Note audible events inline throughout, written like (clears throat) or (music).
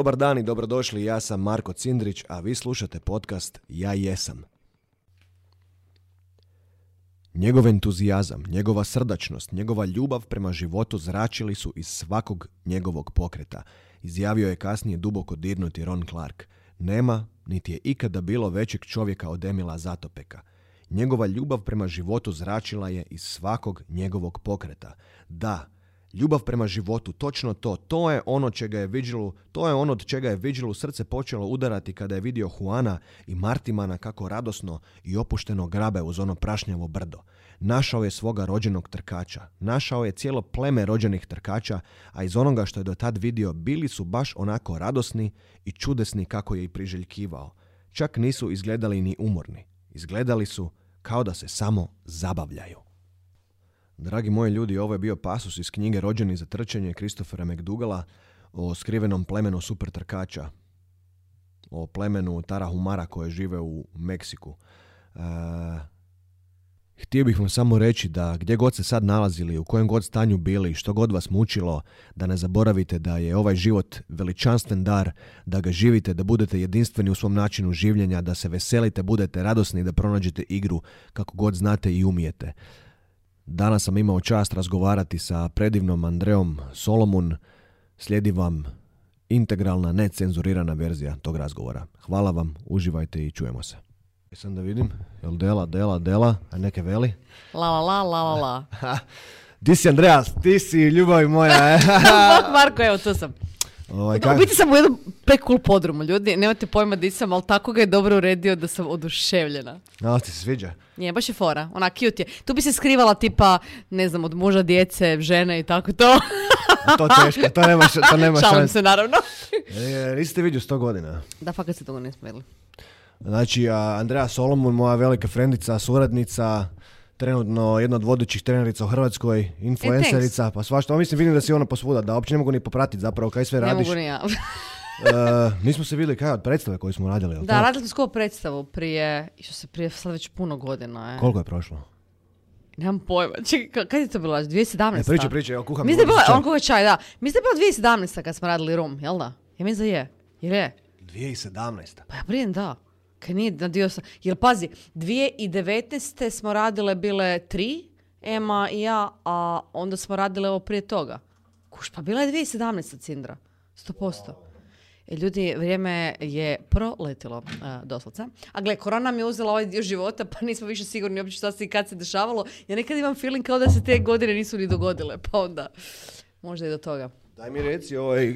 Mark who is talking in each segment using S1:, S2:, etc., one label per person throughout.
S1: Dobar dan i dobrodošli, ja sam Marko Cindrić, a vi slušate podcast Ja jesam. Njegov entuzijazam, njegova srdačnost, njegova ljubav prema životu zračili su iz svakog njegovog pokreta. Izjavio je kasnije duboko dirnuti Ron Clark. Nema, niti je ikada bilo većeg čovjeka od Emila Zatopeka. Njegova ljubav prema životu zračila je iz svakog njegovog pokreta. Da, Ljubav prema životu, točno to. To je ono čega je Vigilu, to je ono od čega je Vigilu srce počelo udarati kada je vidio Juana i Martimana kako radosno i opušteno grabe uz ono prašnjavo brdo. Našao je svoga rođenog trkača. Našao je cijelo pleme rođenih trkača, a iz onoga što je do tad vidio bili su baš onako radosni i čudesni kako je i priželjkivao. Čak nisu izgledali ni umorni. Izgledali su kao da se samo zabavljaju. Dragi moji ljudi, ovo je bio pasus iz knjige Rođeni za trčanje Kristofera McDougala o skrivenom plemenu super trkača, o plemenu Tarahumara koje žive u Meksiku. E, htio bih vam samo reći da gdje god se sad nalazili, u kojem god stanju bili, što god vas mučilo, da ne zaboravite da je ovaj život veličanstven dar, da ga živite, da budete jedinstveni u svom načinu življenja, da se veselite, budete radosni, da pronađete igru kako god znate i umijete. Danas sam imao čast razgovarati sa predivnom Andreom Solomun. Slijedi vam integralna, necenzurirana verzija tog razgovora. Hvala vam, uživajte i čujemo se. Sam da vidim, jel dela, dela, dela, a neke veli?
S2: La la la, la la la. (laughs)
S1: Ti si Andreas, ti si ljubav moja. (laughs)
S2: Marko, evo tu sam. Ovaj, U biti sam u jednom cool podrumu, ljudi. Nemate pojma di sam, ali tako ga je dobro uredio da sam oduševljena.
S1: A, ti se sviđa?
S2: Nije, baš je fora. Ona cute je. Tu bi se skrivala tipa, ne znam, od muža, djece, žene i tako to.
S1: to teško, to nema, to nema (laughs)
S2: Šalim se, naravno.
S1: e, niste vidio sto godina.
S2: Da, fakat se toga nismo vidjeli.
S1: Znači, Andreja Solomon, moja velika frendica, suradnica, trenutno jedna od vodećih trenerica u Hrvatskoj, influencerica, e, pa svašta. Mislim, vidim da si ona posvuda, da uopće ne mogu ni popratiti zapravo kaj sve radiš.
S2: Ne mogu ni ja.
S1: uh, (laughs) nismo se vidjeli kaj od predstave koju smo radili.
S2: Da, radili smo skovo predstavu prije, što se prije sad već puno godina. Je.
S1: Koliko je prošlo?
S2: Nemam pojma. Čekaj, kad je to bilo? 2017.
S1: Ne, priča, priča, ja kuham.
S2: Mislim da je bilo, on kuha čaj, da. Mislim da je bilo 2017. kad smo radili rum, jel da? Ja mislim da je. Jer je?
S1: 2017.
S2: Pa ja prijem da. Kaj nije na dio sam... Jer pazi, 2019. smo radile bile tri, Ema i ja, a onda smo radile ovo prije toga. Kuš, pa bila je 2017. Cindra. 100%. E, ljudi, vrijeme je proletilo, uh, doslovce. A gle, korona mi je uzela ovaj dio života, pa nismo više sigurni uopće šta se i kad se dešavalo. Ja nekad imam feeling kao da se te godine nisu ni dogodile, pa onda možda i do toga.
S1: Daj mi reci, ovaj,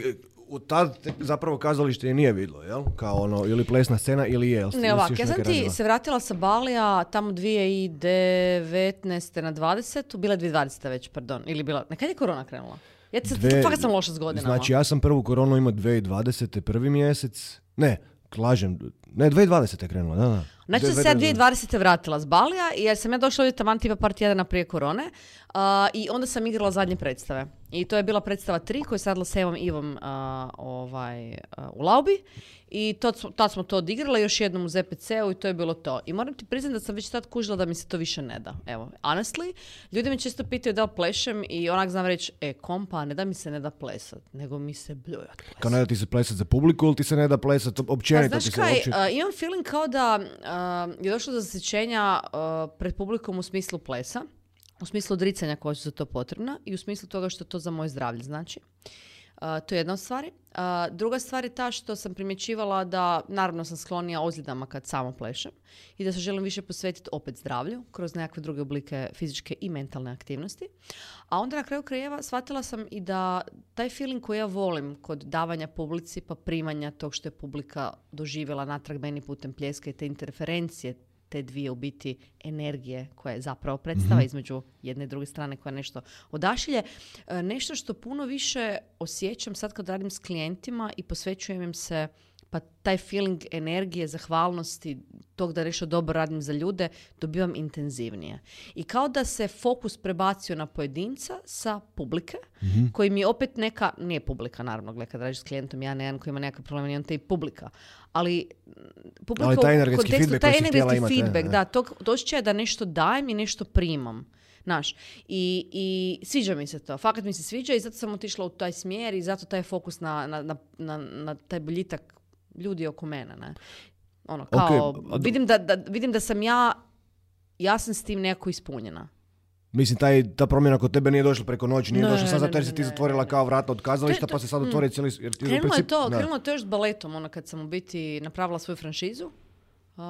S1: u tad zapravo kazalište je nije vidlo, jel? Kao ono, ili plesna scena ili je.
S2: Ne ovak, ja sam ti se vratila sa Balija tamo 2019. na 20. Bila je 2020. već, pardon. Ili bila, nekad je korona krenula? Ja ti Dve, fakat sam loša s godinama.
S1: Znači, ja sam prvu koronu imao 2020. prvi mjesec. Ne, klažem, ne, 2020. je krenula, da, da.
S2: Znači sam se ja 2020. vratila s Balija jer sam ja došla ovdje taman tipa par tjedana prije korone i onda sam igrala zadnje predstave. I to je bila predstava 3 koju je sadila s Evom Ivom ovaj, u Laubi i to, tad smo to odigrali još jednom u ZPC-u i to je bilo to. I moram ti priznati da sam već tad kužila da mi se to više ne da. Evo, honestly, ljudi me često pitaju da li plešem i onak znam reći, e, kompa, ne da mi se ne da plesat, nego mi se bljujat plesat.
S1: Kao ne da ti se plesat za publiku ili ti se ne da plesat općenito?
S2: Pa, znaš kaj, imam feeling kao da je došlo do zasjećenja pred publikom u smislu plesa, u smislu odricanja koja su za to potrebna i u smislu toga što to za moje zdravlje znači. To je jedna od stvari. druga stvar je ta što sam primjećivala da, naravno sam sklonija ozljedama kad samo plešem i da se želim više posvetiti opet zdravlju kroz nekakve druge oblike fizičke i mentalne aktivnosti. A onda na kraju krajeva shvatila sam i da taj feeling koji ja volim kod davanja publici pa primanja tog što je publika doživjela natrag meni putem pljeska i te interferencije te dvije u biti energije koje zapravo predstava mm između jedne i druge strane koja nešto odašilje. E, nešto što puno više osjećam sad kad radim s klijentima i posvećujem im se pa taj feeling energije, zahvalnosti, tog da nešto dobro radim za ljude, dobivam intenzivnije. I kao da se fokus prebacio na pojedinca sa publike, mm koji mi je opet neka, nije publika naravno, gleda kad radiš s klijentom, ja ne jedan koji ima nekakav problem, on te i publika, ali publika
S1: ali taj energetski feedback,
S2: taj energetski feedback, da, to, to da nešto dajem i nešto primam. Naš. I, I sviđa mi se to. Fakat mi se sviđa i zato sam otišla u taj smjer i zato taj fokus na, na, na, na, na taj boljitak ljudi oko mene. Ne? Ono, kao,
S1: Ok, a d-
S2: vidim, da, da, vidim da sam ja, ja sam s tim nekako ispunjena.
S1: Mislim, taj, ta promjena kod tebe nije došla preko noći, nije
S2: Ne,
S1: došla sad zato jer si ti zatvorila
S2: ne.
S1: kao vrata od kazališta,
S2: je-
S1: pa se sad
S2: to-
S1: otvori cijeli... Jer ti
S2: Krenulo je
S1: principu-
S2: to, krenulo je to još s baletom, ono kad sam u biti napravila svoju franšizu, uh,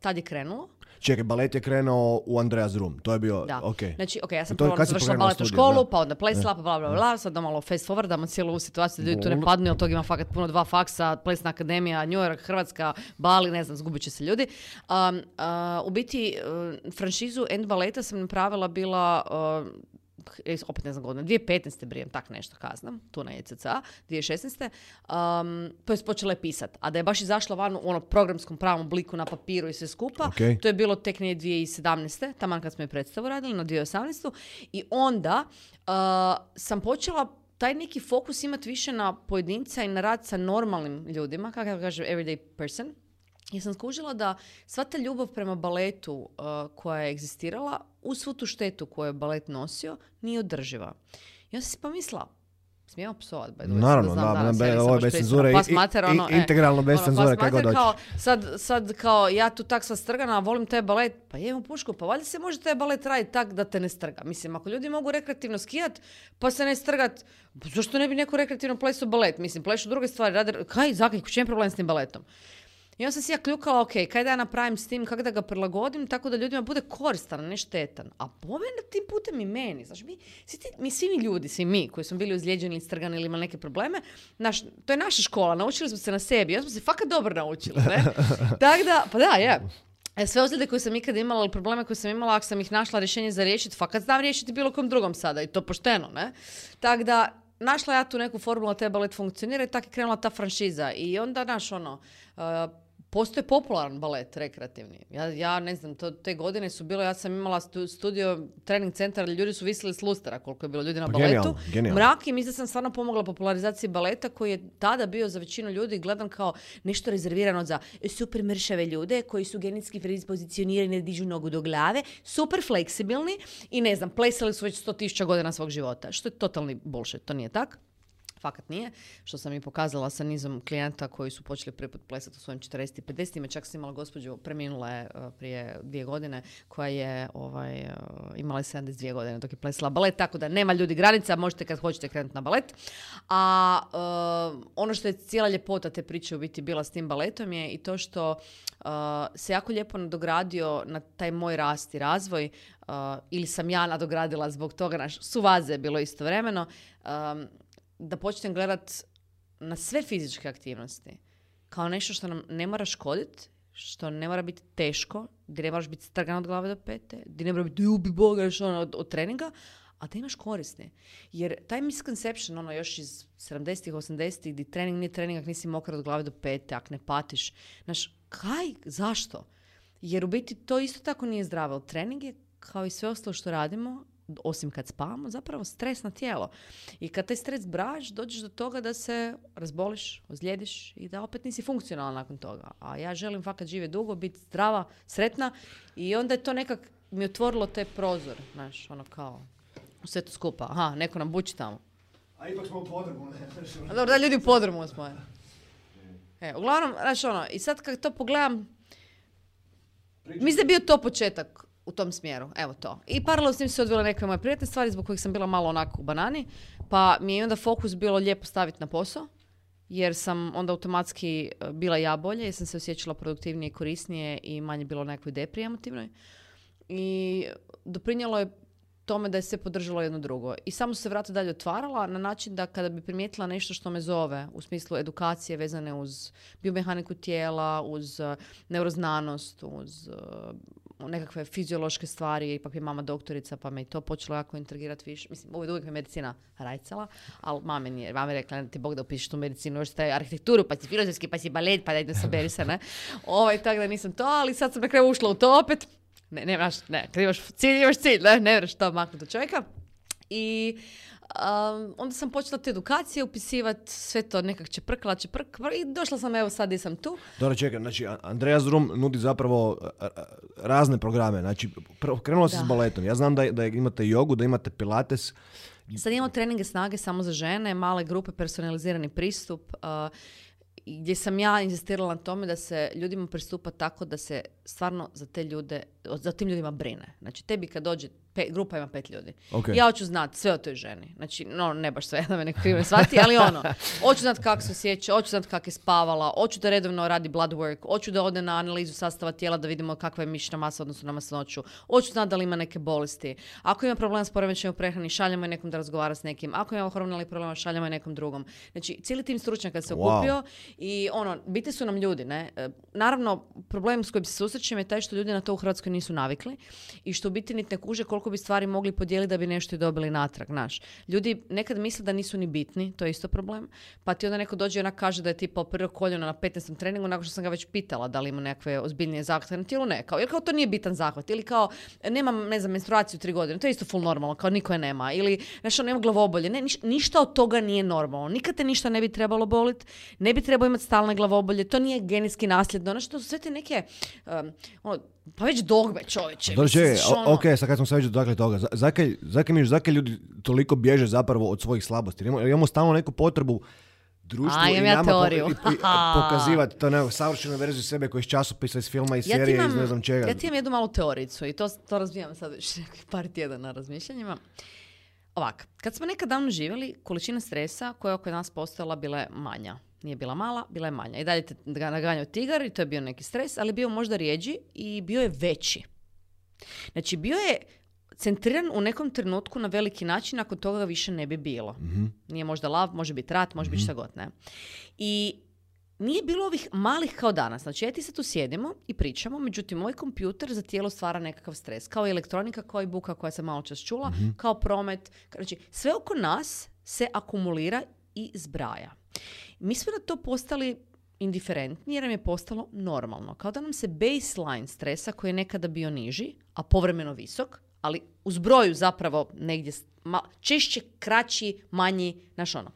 S2: tad je krenulo.
S1: Čekaj, balet je krenuo u Andreas Room, to je bio,
S2: Da.
S1: ok.
S2: Znači, ok, ja sam
S1: To
S2: prvo završila baletnu školu,
S1: da.
S2: pa onda plesla, pa bla, bla, bla, sad malo fast forwardamo cijelu ovu situaciju, da ljudi tu ne padnu, jer tog ima fakat puno dva faksa, plesna akademija, New York, Hrvatska, Bali, ne znam, zgubit će se ljudi. Um, uh, u biti, uh, franšizu End Baleta sam napravila bila uh, opet ne znam godine, 2015. brijem, tak nešto kaznam, tu na ECCA, 2016. Um, to je počela je pisat, a da je baš izašla van u ono programskom pravom obliku na papiru i sve skupa,
S1: Ok.
S2: to je bilo tek negdje 2017. taman kad smo je predstavu radili na 2018. I onda uh, sam počela taj neki fokus imati više na pojedinca i na rad sa normalnim ljudima, kako kažem, everyday person. Jer sam skužila da sva ta ljubav prema baletu uh, koja je egzistirala, uz svu tu štetu koju je balet nosio, nije održiva. Ja sam si pomislila, smijem psovat, by
S1: Naravno,
S2: sad znam
S1: da,
S2: danas,
S1: be-
S2: ja
S1: ovo je bez cenzure,
S2: Pas
S1: i-
S2: mater,
S1: i-
S2: ono, e,
S1: integralno bez
S2: ono,
S1: cenzure,
S2: pas
S1: kako god
S2: kao, sad, sad kao ja tu tak sva strgana, volim taj balet, pa jem pušku, pa valjda se može taj balet raditi tak da te ne strga. Mislim, ako ljudi mogu rekreativno skijat, pa se ne strgat, pa zašto ne bi neko rekreativno plesao balet? Mislim, plešu druge stvari, rade, kaj, zakaj, u čem problem s tim baletom? I onda sam si ja kljukala, ok, kaj da ja napravim s tim, kako da ga prilagodim, tako da ljudima bude koristan, a ne štetan. A bome na tim putem i meni. Znaš, mi, svi, ti- mi svi mi ljudi, svi mi koji smo bili ozlijeđeni ili strgani ili imali neke probleme, naš, to je naša škola, naučili smo se na sebi, ja smo se fakat dobro naučili, ne? (laughs) Tako da, pa da, je. E, sve ozljede koje sam ikada imala ili probleme koje sam imala, ako sam ih našla rješenje za riješiti, fakat znam riješiti bilo kom drugom sada i to pošteno, ne? Tako da, našla ja tu neku formulu taj balet funkcionira i tako je krenula ta franšiza. I onda, naš, ono, uh, postoje popularan balet rekreativni. Ja, ja ne znam, to, te godine su bilo, ja sam imala stu- studio, trening centar, ljudi su visili s lustera koliko je bilo ljudi na
S1: Pa
S2: baletu.
S1: genijalno, genijalno.
S2: Mrak i mislim da sam stvarno pomogla popularizaciji baleta koji je tada bio za većinu ljudi gledan kao nešto rezervirano za super mršave ljude koji su genetski predispozicionirani, ne dižu nogu do glave, super fleksibilni i ne znam, plesali su već 100.000 godina svog života. Što je totalni bullshit, to nije tak. Fakat nije, što sam i pokazala sa nizom klijenta koji su počeli prvi put plesati u svojim 40 i 50 Čak sam imala gospođu, preminula je uh, prije dvije godine, koja je ovaj, uh, imala je 72 godine dok je plesala balet, tako da nema ljudi granica, možete kad hoćete krenuti na balet. A uh, ono što je cijela ljepota te priče u biti bila s tim baletom je i to što uh, se jako lijepo nadogradio na taj moj rast i razvoj, uh, ili sam ja nadogradila zbog toga, naš, su vaze je bilo istovremeno, um, da počnem gledat na sve fizičke aktivnosti kao nešto što nam ne mora škoditi, što ne mora biti teško, gdje ne moraš biti strgan od glave do pete, gdje ne mora biti ubi boga još ono, od, od treninga, a da imaš koristi. Jer taj misconception, ono još iz 70-ih, 80-ih, gdje trening nije trening ako nisi mokar od glave do pete, ako ne patiš. Znaš, kaj, zašto? Jer u biti to isto tako nije zdravo. Trening je, kao i sve ostalo što radimo, osim kad spavamo, zapravo stres na tijelo. I kad taj stres braš, dođeš do toga da se razboliš, ozlijediš i da opet nisi funkcionalan nakon toga. A ja želim fakat živjeti dugo, biti zdrava, sretna i onda je to nekak mi otvorilo taj prozor, znaš, ono kao, u sve to skupa. Aha, neko nam buči tamo.
S1: A ipak smo u podrumu, ne?
S2: A dobro, da ljudi u podrumu smo. E, uglavnom, znaš ono, i sad kad to pogledam, mislim da je bio to početak u tom smjeru, evo to. I paralelno s tim se odvile neke moje prijetne stvari zbog kojih sam bila malo onako u banani, pa mi je onda fokus bilo lijepo staviti na posao, jer sam onda automatski e, bila ja bolje, jer sam se osjećala produktivnije i korisnije i manje bilo nekoj depriji emotivnoj. I doprinjelo je tome da je sve podržalo jedno drugo. I samo se vrata dalje otvarala na način da kada bi primijetila nešto što me zove u smislu edukacije vezane uz biomehaniku tijela, uz uh, neuroznanost, uz uh, nekakve fiziološke stvari, ipak je mama doktorica pa me i to počelo jako intrigirati više. Mislim, uvijek, uvijek me medicina rajcala, ali mame nije. Mama je rekla, ne ti Bog da upišeš tu medicinu, još taj arhitekturu, pa si filozofski, pa si balet, pa da idem saberi se, ne? (laughs) Ovaj, tako da nisam to, ali sad sam na kraju ušla u to opet. Ne, ne, znaš, ne, kad imaš cilj, imaš cilj, ne, ne to maknuti od čovjeka. I um, onda sam počela te edukacije upisivati, sve to nekak će prkla, će prkla i došla sam evo sad i sam tu.
S1: Dobro, čekaj, znači Andreas Drum nudi zapravo razne programe, znači krenula se s baletom. Ja znam da, da imate jogu, da imate pilates,
S2: Sad imamo treninge snage samo za žene, male grupe, personalizirani pristup. Uh, gdje sam ja insistirala na tome da se ljudima pristupa tako da se stvarno za te ljude, za tim ljudima brine. Znači, tebi kad dođe grupa ima pet ljudi. Ja hoću znati sve o toj ženi. Znači, no, ne baš sve, (laughs) da me ne krivo shvati, ali ono, hoću znati kako se osjeća, hoću znati kako je spavala, hoću da redovno radi blood work, hoću da ode na analizu sastava tijela da vidimo kakva je mišićna masa odnosno na masnoću, hoću znati da li ima neke bolesti. Ako ima problem s poremećajem u prehrani, šaljemo je nekom da razgovara s nekim. Ako ima hormonalni problem, šaljemo je nekom drugom. Znači, cijeli tim stručnjaka se okupio i ono, biti su nam ljudi, ne? E, naravno, problem s kojim se susrećem je taj što ljudi na to u Hrvatskoj nisu navikli i što u biti niti ne kuže koliko bi stvari mogli podijeliti da bi nešto i dobili natrag, naš. Ljudi nekad misle da nisu ni bitni, to je isto problem, pa ti onda neko dođe i ona kaže da je tipa prvo koljeno na 15. treningu nakon što sam ga već pitala da li ima nekakve ozbiljnije zahvate na tijelu, ne, kao, jer kao to nije bitan zahvat, ili kao nemam, ne znam, menstruaciju tri godine, to je isto full normalno, kao niko je nema, ili nešto nema glavobolje, ne, ništa od toga nije normalno, nikad te ništa ne bi trebalo boliti, ne bi trebalo imati stalne glavobolje, to nije genetski nasljedno, ono što su sve te neke, um, ono, pa već dogme čovječe.
S1: Dođe, ono... ok, sad kad smo se već dakle toga, zakaj, zakaj, zakaj ljudi toliko bježe zapravo od svojih slabosti? Imamo, imamo stalno neku potrebu društvu
S2: A, i nama teoriju. (laughs)
S1: pokazivati to nekako savršenu verziju sebe koji iz časopisa, iz filma, iz serije, iz ne znam čega.
S2: Ja ti imam jednu malu teoricu i to, to razvijam sad već par tjedana razmišljanjima. Ovak, kad smo nekad davno živjeli, količina stresa koja je oko nas postojala bila je manja. Nije bila mala, bila je manja. I dalje te naganjao tigar i to je bio neki stres, ali bio možda rijeđi i bio je veći. Znači, bio je centriran u nekom trenutku na veliki način, nakon toga ga više ne bi bilo. mm Nije možda lav, može biti rat, može mm biti mhm. šta god, ne. I nije bilo ovih malih kao danas. Znači, ja ti se tu sjedimo i pričamo, međutim, moj kompjuter za tijelo stvara nekakav stres. Kao elektronika, kao i buka koja sam malo čas čula, mhm. kao promet. Znači, sve oko nas se akumulira i zbraja. Mi smo na to postali indiferentni jer nam je postalo normalno. Kao da nam se baseline stresa koji je nekada bio niži, a povremeno visok, ali u zbroju zapravo negdje češće, kraći, manji, naš ono.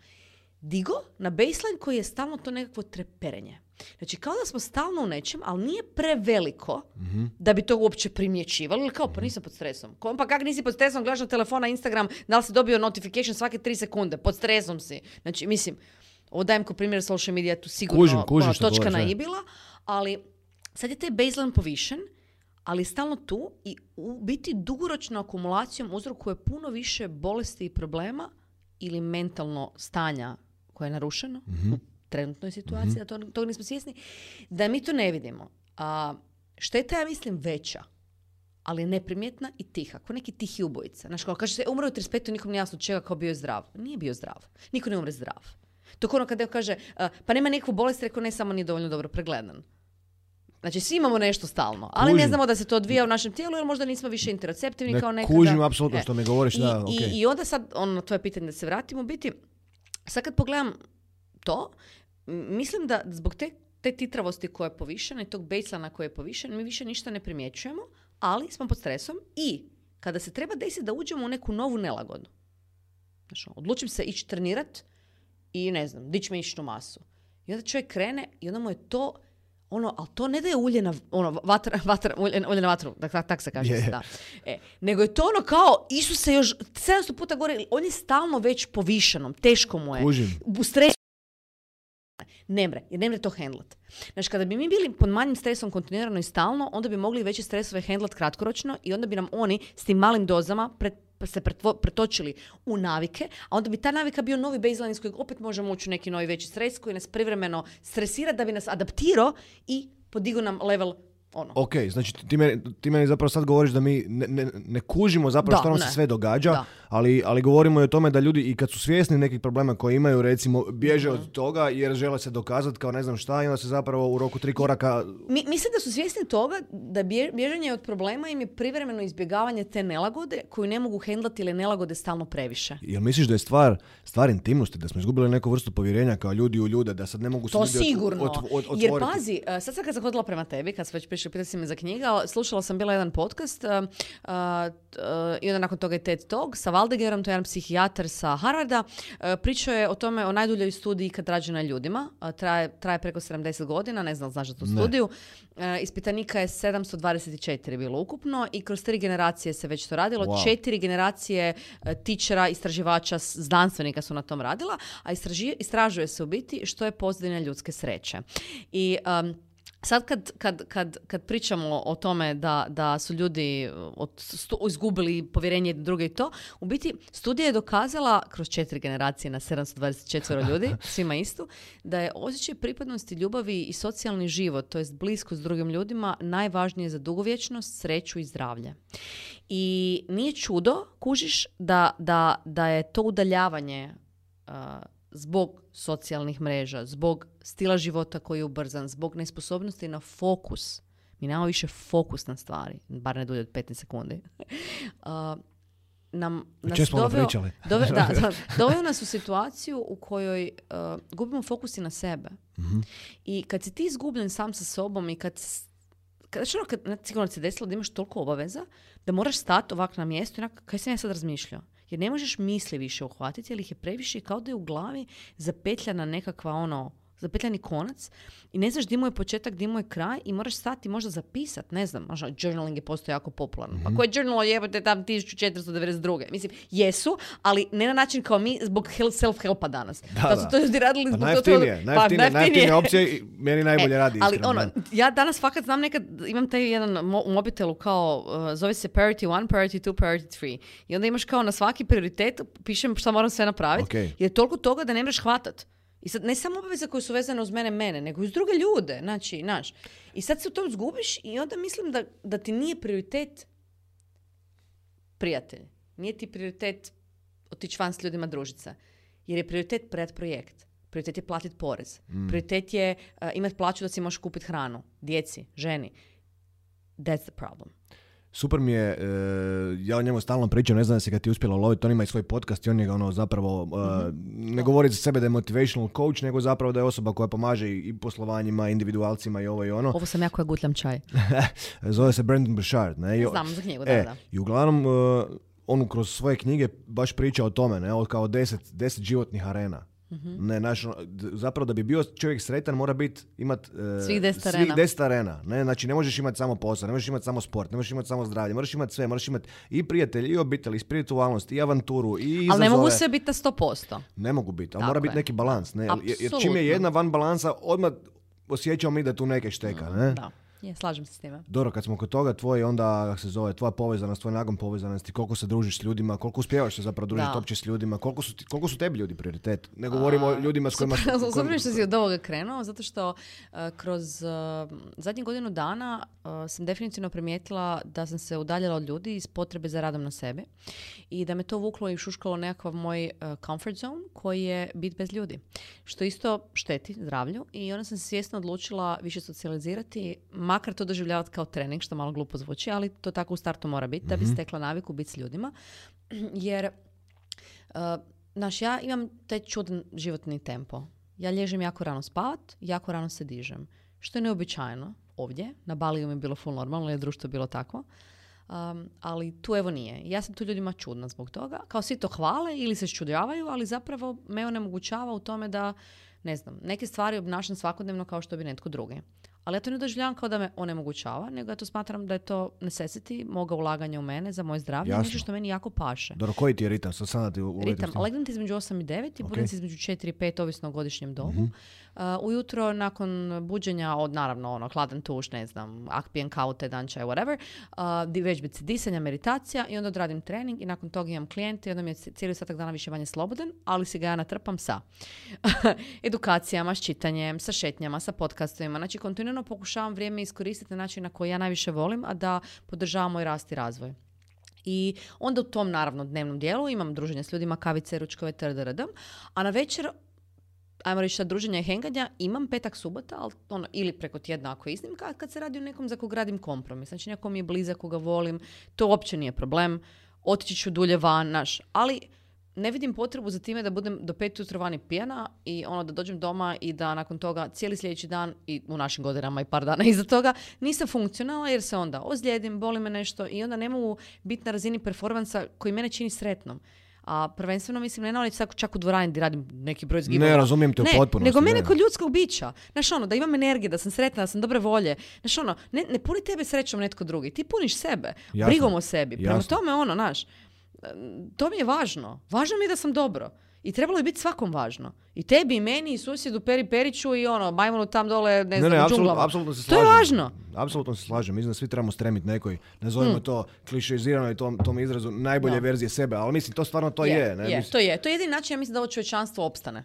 S2: Digo na baseline koji je stalno to nekakvo treperenje. Znači, kao da smo stalno u nečem, ali nije preveliko mm da bi to uopće primjećivali. Ili kao, pa nisam pod stresom. Pa kak nisi pod stresom, gledaš na telefona, Instagram, da li si dobio notification svake tri sekunde? Pod stresom si. Znači, mislim, ovo dajem kao primjer social media, tu sigurno kužim, kužim točka na ibila, ali sad je taj baseline povišen, ali stalno tu i u biti dugoročnom akumulacijom uzrokuje puno više bolesti i problema ili mentalno stanja koje je narušeno mm u trenutnoj situaciji, mm da to, toga nismo svjesni, da mi to ne vidimo. A, šteta ja mislim veća, ali neprimjetna i tiha, kao neki tihi ubojica. Znaš, kao kaže se, umro u 35. nikom nije jasno čega kao bio je zdrav. Nije bio zdrav. Niko ne umre zdrav. To ono kada kaže, pa nema nikakvu bolest, rekao ne samo nije dovoljno dobro pregledan. Znači, svi imamo nešto stalno, ali ne znamo da se to odvija u našem tijelu, jer možda nismo više interoceptivni ne, kao nekada.
S1: Kužim apsolutno e. što mi govoriš, I, da,
S2: i, I onda sad, ono, na tvoje pitanje da se vratimo, biti, sad kad pogledam to, mislim da zbog te, te titravosti koja je povišena i tog baselana koji je povišen, mi više ništa ne primjećujemo, ali smo pod stresom i kada se treba desiti da uđemo u neku novu nelagodu. Znači, odlučim se ići trenirat i ne znam, dići mišićnu masu. I onda čovjek krene i onda mu je to ono, ali to ne da je ulje na, ono, vatra, (laughs) vatra, ulje, ulje na vatru, tak, tak se kaže. Yeah. Da. E, nego je to ono kao, Isuse još 700 puta gore, on je stalno već povišenom, teško mu je.
S1: Kužim.
S2: U stresu. Ne mre, jer ne mre to handlat. Znači, kada bi mi bili pod manjim stresom kontinuirano i stalno, onda bi mogli veće stresove handlat kratkoročno i onda bi nam oni s tim malim dozama pred, se pretočili u navike, a onda bi ta navika bio novi baseline iz kojeg opet možemo ući u neki novi veći stres koji nas privremeno stresira da bi nas adaptirao i podigao nam level ono.
S1: Ok, znači ti meni, ti meni zapravo sad govoriš da mi ne, ne, ne kužimo zapravo što nam se sve događa, ali, ali govorimo i o tome da ljudi i kad su svjesni nekih problema koje imaju, recimo, bježe od mhm. toga jer žele se dokazati kao ne znam šta i onda se zapravo u roku tri koraka...
S2: Mi, mislim da su svjesni toga da bježanje od problema im je privremeno izbjegavanje te nelagode koju ne mogu hendlati ili nelagode stalno previše.
S1: Jel misliš da je stvar, stvar intimnosti, da smo izgubili neku vrstu povjerenja kao ljudi u ljude, da sad ne mogu
S2: to sigurno. Od, od, od, jer pazi, sad sad kad sam hodila prema tebi, kad smo već pitaš, pitaš si me za knjiga, slušala sam bila jedan podcast uh, uh, i onda nakon toga je TED Talk sa Valdegerom, to je jedan psihijatar sa Harvarda. Uh, pričao je o tome, o najduljoj studiji kad rađe na ljudima. Traje, traje preko 70 godina, ne znam, znaš za tu studiju. Ispitanika je 724 bilo ukupno i kroz tri generacije se već to radilo.
S1: Wow.
S2: Četiri generacije tičera, istraživača, znanstvenika su na tom radila, a istraži- istražuje se u biti što je pozadina ljudske sreće. I um, Sad kad, kad, kad, kad pričamo o tome da, da su ljudi uh, od stu- izgubili povjerenje jedni druge i to, u biti studija je dokazala kroz četiri generacije na 724 (laughs) ljudi, svima istu, da je osjećaj pripadnosti, ljubavi i socijalni život, to jest blisko s drugim ljudima, najvažnije za dugovječnost, sreću i zdravlje. I nije čudo, kužiš, da, da, da je to udaljavanje uh, zbog socijalnih mreža, zbog stila života koji je ubrzan, zbog nesposobnosti na fokus. Mi nemamo više fokus na stvari, bar ne dulje od 15 sekundi. (laughs) Uh, nam, nas
S1: čem smo
S2: doveo, (laughs) dove- da, da, (laughs) doveo nas u situaciju u kojoj uh, gubimo fokus i na sebe.
S1: Mhm.
S2: I kad si ti izgubljen sam sa sobom i kad kad, ono, kad sigurno se desilo da imaš toliko obaveza da moraš stati ovak na mjestu i onak, kaj sam ja sad razmišljao? Jer ne možeš misli više uhvatiti jer ih je previše kao da je u glavi zapetljana nekakva ono, zapetljani konac i ne znaš di mu je početak, di mu je kraj i moraš stati možda zapisat, ne znam, možda journaling je postao jako popularan. Pa ko je journal tam 1492. Mislim, jesu, ali ne na način kao mi zbog hel- self-helpa danas.
S1: Da,
S2: Da, su to ljudi radili
S1: Pa
S2: zbog
S1: najjeftinije,
S2: toga-
S1: najjeftinije,
S2: pa,
S1: najjeftinija opcija i meni (laughs) najbolje
S2: E,
S1: radi.
S2: Ali
S1: iskreno,
S2: ono, ja danas fakat znam nekad, imam taj jedan mo- u mobitelu kao, uh, zove se priority 1, priority 2, priority 3. I onda imaš kao na svaki prioritet, pišem šta moram sve napraviti.
S1: Ok.
S2: Jer je toliko toga da ne možeš hvatat. I sad ne samo obaveze koje su vezane uz mene, mene, nego i uz druge ljude. Znači, znaš. I sad se u tom zgubiš i onda mislim da, da ti nije prioritet prijatelj. Nije ti prioritet otići van s ljudima družica. Jer je prioritet pred projekt. Prioritet je platiti porez. Prioritet je uh, imati plaću da si možeš kupiti hranu. Djeci, ženi. That's the problem.
S1: Super mi je, e, ja o njemu stalno pričam, ne znam da se ga ti uspjelo loviti, on ima i svoj podcast i on je ga ono zapravo, e,
S2: Mhm.
S1: ne govori za sebe da je motivational coach, nego zapravo da je osoba koja pomaže i poslovanjima, individualcima i ovo i ono.
S2: Ovo sam ja koja gutljam čaj. (laughs)
S1: Zove se Brandon Burchard. Ne? I o-
S2: Znam za knjigu, da,
S1: e,
S2: da.
S1: I uglavnom, e, on kroz svoje knjige baš priča o tome, ne? Od kao deset, deset životnih arena.
S2: Mhm.
S1: Ne, d- zapravo da bi bio čovjek sretan mora biti imat e,
S2: Svih deset
S1: svih
S2: arena.
S1: deset arena. Ne? Znači ne možeš imati samo posao, ne možeš imati samo sport, ne možeš imati samo zdravlje, moraš imati sve, moraš imati i prijatelj, i obitelj, i spiritualnost, i avanturu, i izazove.
S2: Ali ne mogu sve biti na 100%.
S1: Ne mogu biti, ali
S2: Tako
S1: mora biti neki balans. Ne? Jer- Jer čim je jedna van balansa, odmah osjećamo mi da tu neke šteka. Ne?
S2: Da, je, slažem se s time.
S1: Dobro, kad smo kod toga, tvoj onda, kako se zove, tvoja povezanost, tvoj nagon povezanosti, koliko se družiš s ljudima, koliko uspjevaš se zapravo družiti
S2: Da.
S1: uopće s ljudima, koliko su, ti- koliko su tebi ljudi prioritet? Ne govorimo o ljudima s kojima...
S2: Super, što si od ovoga krenuo, zato što uh, kroz uh, zadnjih godinu dana uh, sam definitivno primijetila da sam se udaljila od ljudi iz potrebe za radom na sebi i da me to vuklo i šuškalo nekakav moj uh, comfort zone koji je bit bez ljudi. Što isto šteti zdravlju i onda sam se svjesno odlučila više socijalizirati, makar to doživljavati kao trening, što malo glupo zvuči, ali to tako u startu mora biti, da bi stekla naviku biti s ljudima. (clears throat) Jer Uh, znaš, ja imam taj čudan životni tempo. Ja lježem jako rano spavat, jako rano se dižem. Što je neobičajeno ovdje. Na Baliju mi je bilo full normalno, je društvo bilo takvo. Um, ali tu evo nije. Ja sam tu ljudima čudna zbog toga. Kao svi to hvale ili se ščudjavaju, ali zapravo me onemogućava u tome da, ne znam, neke stvari obnašam svakodnevno kao što bi netko drugi. Ali ja to ne doživljavam kao da me onemogućava, nego ja to smatram da je to necessity moga ulaganja u mene za moje zdravlje,
S1: Jasno.
S2: nešto što meni jako paše.
S1: Dobro, koji ti je ritam? Sad sada ti
S2: Ritam, legnem ti između 8 i 9 i
S1: Ok.
S2: budim se između 4 i 5, ovisno o godišnjem dobu.
S1: Mhm.
S2: Uh, ujutro, nakon buđenja od, naravno, ono, hladan tuš, ne znam, akpijen kaute, dan čaj, whatever, uh, di- vežbice disanja, meditacija i onda odradim trening i nakon toga imam klijente i onda mi je ci- cijeli ostatak dana više manje slobodan, ali si ga ja natrpam sa (laughs) edukacijama, s čitanjem, sa šetnjama, sa podcastovima. Znači, kontinuirano pokušavam vrijeme iskoristiti na način na koji ja najviše volim, a da podržavam moj rast i razvoj. I onda u tom, naravno, dnevnom dijelu imam druženje s ljudima, kavice, ručkove, trdrd, a na večer ajmo reći druženja i henganja, imam petak, subota, ali ono, ili preko tjedna ako je iznimka, kad se radi o nekom za kog radim kompromis. Znači neko mi je blizak, koga volim, to uopće nije problem. Otići ću dulje van, naš. Ali ne vidim potrebu za time da budem do pet ujutro vani pijana i ono da dođem doma i da nakon toga cijeli sljedeći dan i u našim godinama i par dana (laughs) iza toga nisam funkcionalna jer se onda ozlijedim, boli me nešto i onda ne mogu biti na razini performansa koji mene čini sretnom. A prvenstveno mislim ne na onaj čak, čak u dvorani gdje radim neki broj zgibova.
S1: Ne, razumijem te u
S2: Ne,
S1: potpunosti.
S2: nego mene
S1: ne.
S2: kod ljudskog bića. Znaš ono, da imam energije, da sam sretna, da sam dobre volje. Znaš ono, ne, ne puni tebe srećom netko drugi. Ti puniš sebe.
S1: Jasno.
S2: Brigom o sebi. Prema
S1: Jasno.
S2: tome ono, znaš, to mi je važno. Važno mi je da sam dobro. I trebalo je biti svakom važno. I tebi, i meni, i susjedu, Peri Periću i ono, majmunu tam dole, ne
S1: Ne,
S2: znam,
S1: ne,
S2: u
S1: apsolutno,
S2: džunglama.
S1: apsolutno se
S2: To je
S1: slažem.
S2: važno.
S1: Apsolutno se slažem. Mislim da svi trebamo stremiti nekoj, nazovimo to klišeizirano i tom, tom izrazu najbolje
S2: Da.
S1: verzije sebe, ali mislim to stvarno to je. ne?
S2: je,
S1: Mislim-
S2: to je. To je jedini način, ja mislim, da ovo čovječanstvo opstane.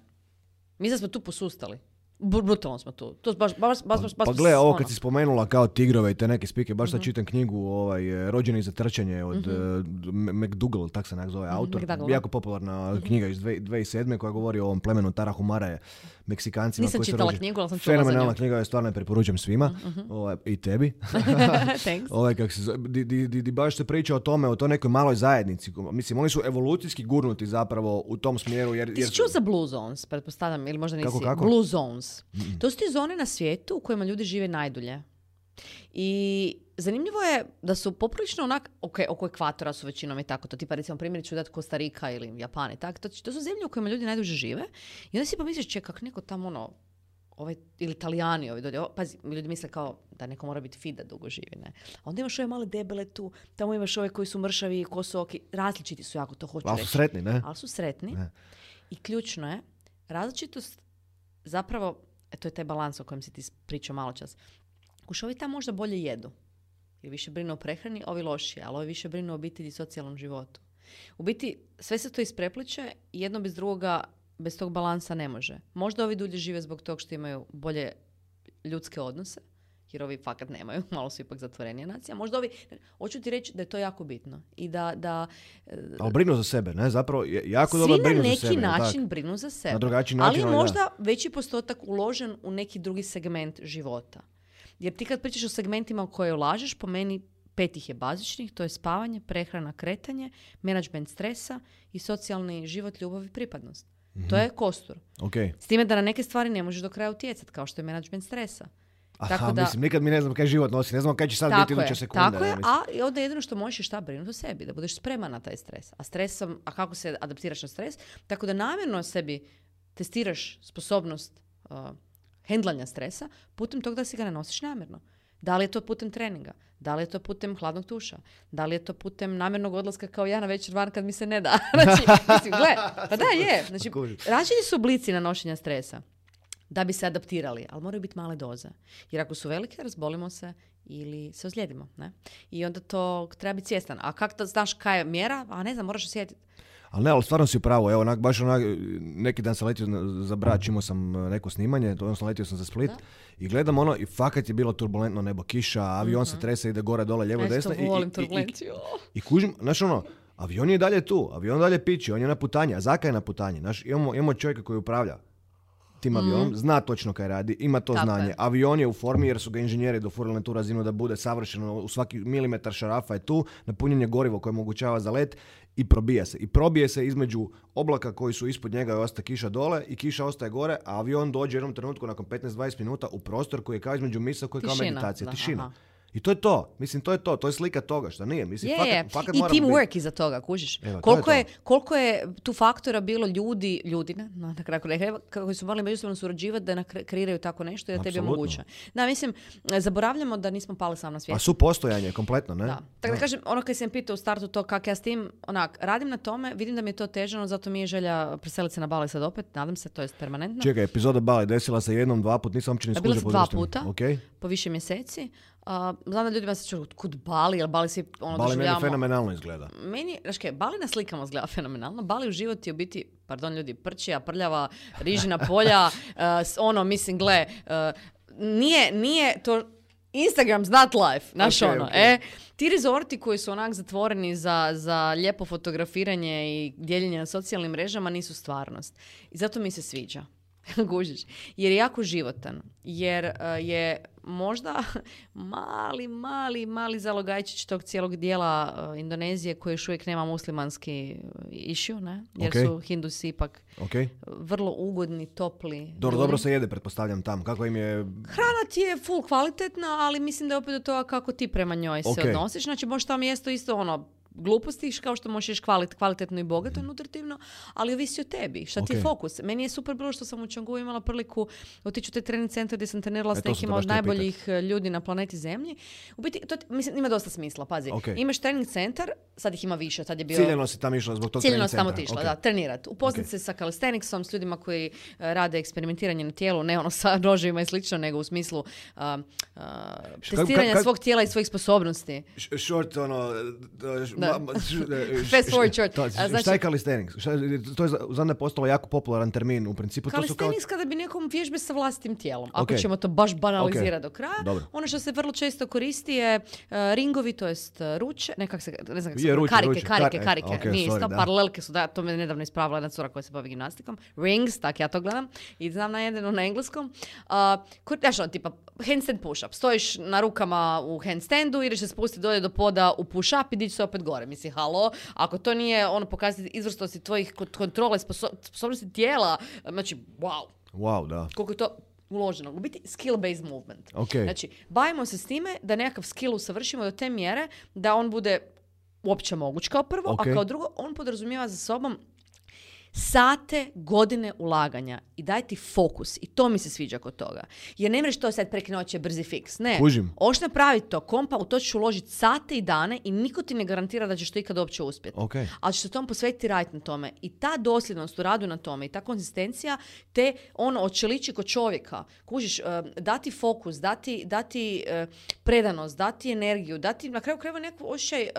S2: Mislim da smo tu posustali. Br- brutalno smo tu. To baš, baš, baš, baš, baš
S1: Pa gle, ovo
S2: ono.
S1: kad si spomenula kao tigrove i te neke spike, baš sad čitam knjigu ovaj, Rođeni za trčanje od mm McDougall, tak se zove autor.
S2: McDougall,
S1: Jako popularna knjiga iz dve- 2007. koja govori o ovom plemenu Tarahumaraje, Meksikancima
S2: Nisam
S1: koji
S2: čitala
S1: rođeni-
S2: knjigu, ali sam čula za
S1: Fenomenalna
S2: nju. Mhm,
S1: knjiga, je stvarno je preporučujem svima. Ovaj, I tebi. (laughs)
S2: Thanks. (laughs)
S1: ovaj, kak se, di, di, di, di baš se priča o tome, o toj nekoj maloj zajednici. Mislim, oni su evolucijski gurnuti zapravo u tom smjeru. Jer,
S2: Ti
S1: jer
S2: si čuo za Blue Zones, pretpostavljam, ili možda nisi.
S1: Kako, kako?
S2: Blue Zones. To su ti zone na svijetu u kojima ljudi žive najdulje. I zanimljivo je da su poprilično onak, ok, oko ekvatora su većinom i tako to, tipa recimo primjer ću dati Kostarika ili Japan i tako, to, to su zemlje u kojima ljudi najduže žive i onda si pomisliš, ček, kak neko tamo ono, ovaj, ili Italijani ovi dolje, o, pazi, ljudi misle kao da neko mora biti fit da dugo živi, ne. A onda imaš ove male debele tu, tamo imaš ove koji su mršavi, kosoki, različiti su jako, to hoću
S1: ali su
S2: reći
S1: sretni, ne?
S2: ali su sretni.
S1: Ne.
S2: I ključno je, različitost zapravo, e, to je taj balans o kojem si ti pričao malo čas. Kuš, ovi tamo možda bolje jedu. Jer više brinu o prehrani, ovi lošije, ali ovi više brinu o obitelji i socijalnom životu. U biti, sve se to isprepliče i jedno bez drugoga, bez tog balansa ne može. Možda ovi dulje žive zbog tog što imaju bolje ljudske odnose, jer ovi fakat nemaju, (laughs) malo su ipak zatvorenija nacija. Možda ovi, hoću ti reći da je to jako bitno i da, da e,
S1: Ali brinu za sebe, ne? Zapravo, jako
S2: svi
S1: dobro
S2: na
S1: brinu
S2: neki
S1: za sebe. jel tak?
S2: način brinu za sebe.
S1: Na drugačiji način,
S2: ali
S1: ali da.
S2: možda veći postotak uložen u neki drugi segment života. Jer ti kad pričaš o segmentima u koje ulažeš, po meni pet ih je bazičnih, to je spavanje, prehrana, kretanje, menadžment stresa i socijalni život, ljubav i pripadnost. To je kostur.
S1: Ok.
S2: S time da na neke stvari ne možeš do kraja utjecati, kao što je menadžment stresa.
S1: Aha,
S2: Tako da-
S1: mislim, nikad mi ne znam kaj život nosi, ne znam kaj će sad biti
S2: Tako
S1: iduće sekunde.
S2: tako je, a i onda jedino što možeš je šta brinuti o sebi, da budeš spreman na taj stres. A stresom, a kako se adaptiraš na stres? Tako da namjerno sebi testiraš sposobnost uh, hendlanja stresa putem toga da si ga ne nosiš namjerno. Da li je to putem treninga? Da li je to putem hladnog tuša? Da li je to putem namjernog odlaska kao ja na večer van kad mi se ne da? (laughs) znači, mislim, gle, pa da je. (laughs) Znači, različiti su oblici nanošenja stresa da bi se adaptirali, ali moraju biti male doze. Jer ako su velike, razbolimo se ili se ozlijedimo. Ne? I onda to treba biti svjestan. A kako znaš kaj je mjera? A ne znam, moraš osjetiti.
S1: Ali ne, ali stvarno si u pravu, evo, onak, baš onak, neki dan sam letio za Brač, imao sam e, neko snimanje, odnosno letio sam za Split i gledam ono i fakat je bilo turbulentno nebo, kiša, avion se trese, ide gore, dole, lijevo, desno. i- i-
S2: volim
S1: i- i-
S2: turbulenciju.
S1: I kužim, znaš ono, avion je dalje tu, avion dalje piči, on je na putanji, a zaka je na putanji, znaš, imamo, imamo čovjeka koji upravlja tim avionom, zna točno kaj radi, ima to
S2: Mhm. Tako
S1: znanje.
S2: je.
S1: Avion je u formi jer su ga inženjeri dofurali na tu razinu da bude savršeno, u svaki milimetar šarafa je tu, napunjen je gorivo koje omogućava za let i probija se. I probije se između oblaka koji su ispod njega i ostaje kiša dole i kiša ostaje gore, a avion dođe u jednom trenutku nakon 15-20 minuta u prostor koji je kao između misa koji je kao meditacija, tišina.
S2: aha.
S1: I to je to. Mislim, to je to. To je slika toga, što nije. Mislim,
S2: Je,
S1: fakat,
S2: je.
S1: fakat
S2: I
S1: moramo biti-
S2: teamwork iza toga, kužiš.
S1: Evo, to je
S2: koliko,
S1: to.
S2: je, koliko je tu faktora bilo ljudi, ljudi, ne, na na kraju krajeva, koji su morali međusobno surađivati da kreiraju tako nešto i da tebi omoguće. Da, mislim, zaboravljamo da nismo pali sam na svijet.
S1: A su postojanje kompletno, ne?
S2: Da. Tako da kažem, ono kad sam pitao u startu to kak ja s tim, onak, radim na tome, vidim da mi je to težano, zato mi je želja preseliti se na Bali sad opet, nadam se, to jest permanentno,
S1: Čekaj, epizoda Bali desila se jednom, dva put, nisam uopće ni
S2: bila dva puta.
S1: Ok.
S2: po više mjeseci. A, znam da ljudima se čuju, kud Bali, jer Bali si ono
S1: Bali meni fenomenalno izgleda.
S2: Meni, znaš kaj, Bali na slikama izgleda fenomenalno. Bali u život je u biti, pardon ljudi, prčija, prljava, rižina (laughs) polja, uh, ono, mislim, gle, uh, nije, nije to, Instagram's not life, znaš
S1: Ok,
S2: ono,
S1: ok.
S2: e. Ti rezorti koji su onak zatvoreni za, za lijepo fotografiranje i dijeljenje na socijalnim mrežama nisu stvarnost. I zato mi se sviđa. (laughs) Gužiš. Jer je jako životan. Jer uh, je možda (laughs) mali, mali, mali zalogajčić tog cijelog dijela uh, Indonezije koji još uvijek nema muslimanski išju, ne? Jer
S1: Ok.
S2: su Hindusi ipak
S1: Ok.
S2: vrlo ugodni, topli.
S1: Dobro, dobro se jede, pretpostavljam tam. Kako im je...
S2: Hrana ti je full kvalitetna, ali mislim da je opet do toga kako ti prema njoj se odnosiš. Znači, možeš tamo mjesto isto ono, gluposti, kao što možeš kvalit, kvalitetno i bogato i nutritivno, ali ovisi o tebi. Šta ti je
S1: Ok.
S2: fokus? Meni je super bilo što sam u Čangu imala priliku otići u taj trening centar gdje sam trenirala
S1: E,
S2: s
S1: te
S2: nekima
S1: baš
S2: od najboljih e, ljudi na planeti Zemlji. U biti, to mislim, ima dosta smisla, pazi.
S1: Ok.
S2: Imaš trening centar, sad ih ima više, sad je bio...
S1: Ciljano si tam išla zbog tog trening
S2: sam tamo otišla,
S1: Ok.
S2: da, trenirat. Upoznat se sa calisthenicsom, s ljudima koji e, rade eksperimentiranje na tijelu, ne ono sa (laughs) noževima i slično, nego u smislu a,
S1: Š-
S2: testiranja svog tijela i svojih sposobnosti.
S1: Short, ono...
S2: Da.
S1: Š- (laughs)
S2: Fast forward short. A,
S1: šta
S2: znači-
S1: je calisthenics? Šta, to je za- mene postalo jako popularan termin. U principu kao...
S2: Calisthenics kada bi nekom vježbe sa vlastitim tijelom. Ako ćemo to baš banalizirati do kraja. Ono što se vrlo često koristi je e, ringovi, to jest e, ruče, ne kak se, ne znam kako se
S1: Je, ruče,
S2: karike,
S1: ruče,
S2: karike,
S1: kar- e,
S2: karike. Nije
S1: sorry,
S2: isto,
S1: da.
S2: paralelke su, da, to me nedavno ispravila jedna cura koja se bavi gimnastikom. Rings, tak ja to gledam i znam na jedino na engleskom. Uh, ko, znaš, ono, tipa handstand push-up. Stojiš na rukama u handstandu, ideš se spustiti dolje do poda u push-up i dići se opet gore. Misli, halo, ako to nije ono pokazati izvrsnosti tvojih kont- kontrole, sposo- sposobnosti tijela, znači, wow,
S1: Wow, da.
S2: koliko je to uloženo. U biti skill-based movement.
S1: Ok.
S2: Znači, bavimo se s time da nekakav skill usavršimo do te mjere da on bude uopće moguć kao prvo, a kao drugo, on podrazumijeva za sobom sate, godine ulaganja i daj ti fokus. I to mi se sviđa kod toga. Jer ne mreš to sad prek noće brzi fiks. Ne.
S1: Kužim.
S2: Oš napraviti to, kompa, u to ćeš uložiti sate i dane i niko ti ne garantira da ćeš to ikad uopće uspjeti.
S1: Ok.
S2: Ali ćeš se tom posvetiti raditi na tome. I ta dosljednost u radu na tome i ta konzistencija te ono očeliči kod čovjeka. Kužiš, eh, dati fokus, dati, dati eh, predanost, dati energiju, dati na kraju krajeva neku osjećaj eh,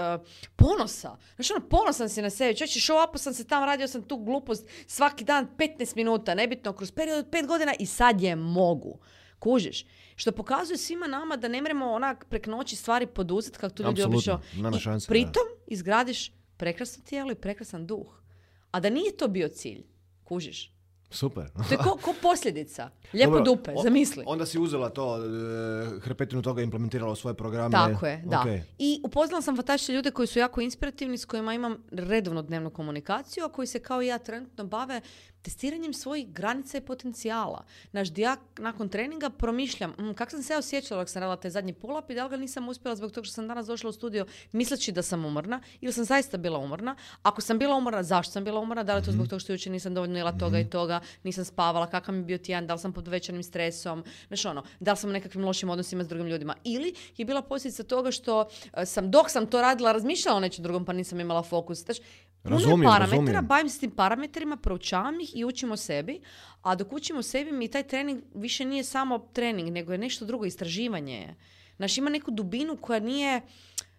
S2: ponosa. Znači ono, ponosan si na sebi. Čovječe, show upo sam se tam, radio sam tu glupost svaki dan 15 minuta, nebitno, kroz period od 5 godina i sad je mogu. Kužiš? Što pokazuje svima nama da ne mremo onak prek noći stvari poduzeti kako to ljudi obično. I
S1: šanse, da.
S2: pritom izgradiš prekrasno tijelo i prekrasan duh. A da nije to bio cilj, kužiš.
S1: Super.
S2: To je ko, ko posljedica. (laughs) Lijepo
S1: Dobro,
S2: dupe,
S1: o-
S2: zamisli.
S1: Onda si uzela to, e, hrpetinu toga implementirala u svoje programe.
S2: Tako je, da.
S1: Ok.
S2: I upoznala sam fantastične ljude koji su jako inspirativni, s kojima imam redovno dnevnu komunikaciju, a koji se kao i ja trenutno bave testiranjem svojih granica i potencijala. Naš di ja nakon treninga promišljam mm, kako sam se ja osjećala dok sam radila taj zadnji pull-up i da li ga nisam uspjela zbog toga što sam danas došla u studio misleći da sam umorna ili sam zaista bila umorna. Ako sam bila umorna, zašto sam bila umorna? Da li je to zbog toga što jučer nisam dovoljno jela toga i toga, nisam spavala, kakav mi je bio tjedan, da li sam pod većanim stresom, znaš ono, da li sam u nekakvim lošim odnosima s drugim ljudima. Ili je bila posljedica toga što e, sam, dok sam to radila, razmišljala o nečem drugom pa nisam imala fokus. Znači, je
S1: Razumijem,
S2: parametara,
S1: razumijem.
S2: bavim se tim parametrima, proučavam ih i učimo sebi, a dok učimo sebi mi taj trening više nije samo trening, nego je nešto drugo, istraživanje je. Znaš, ima neku dubinu koja nije,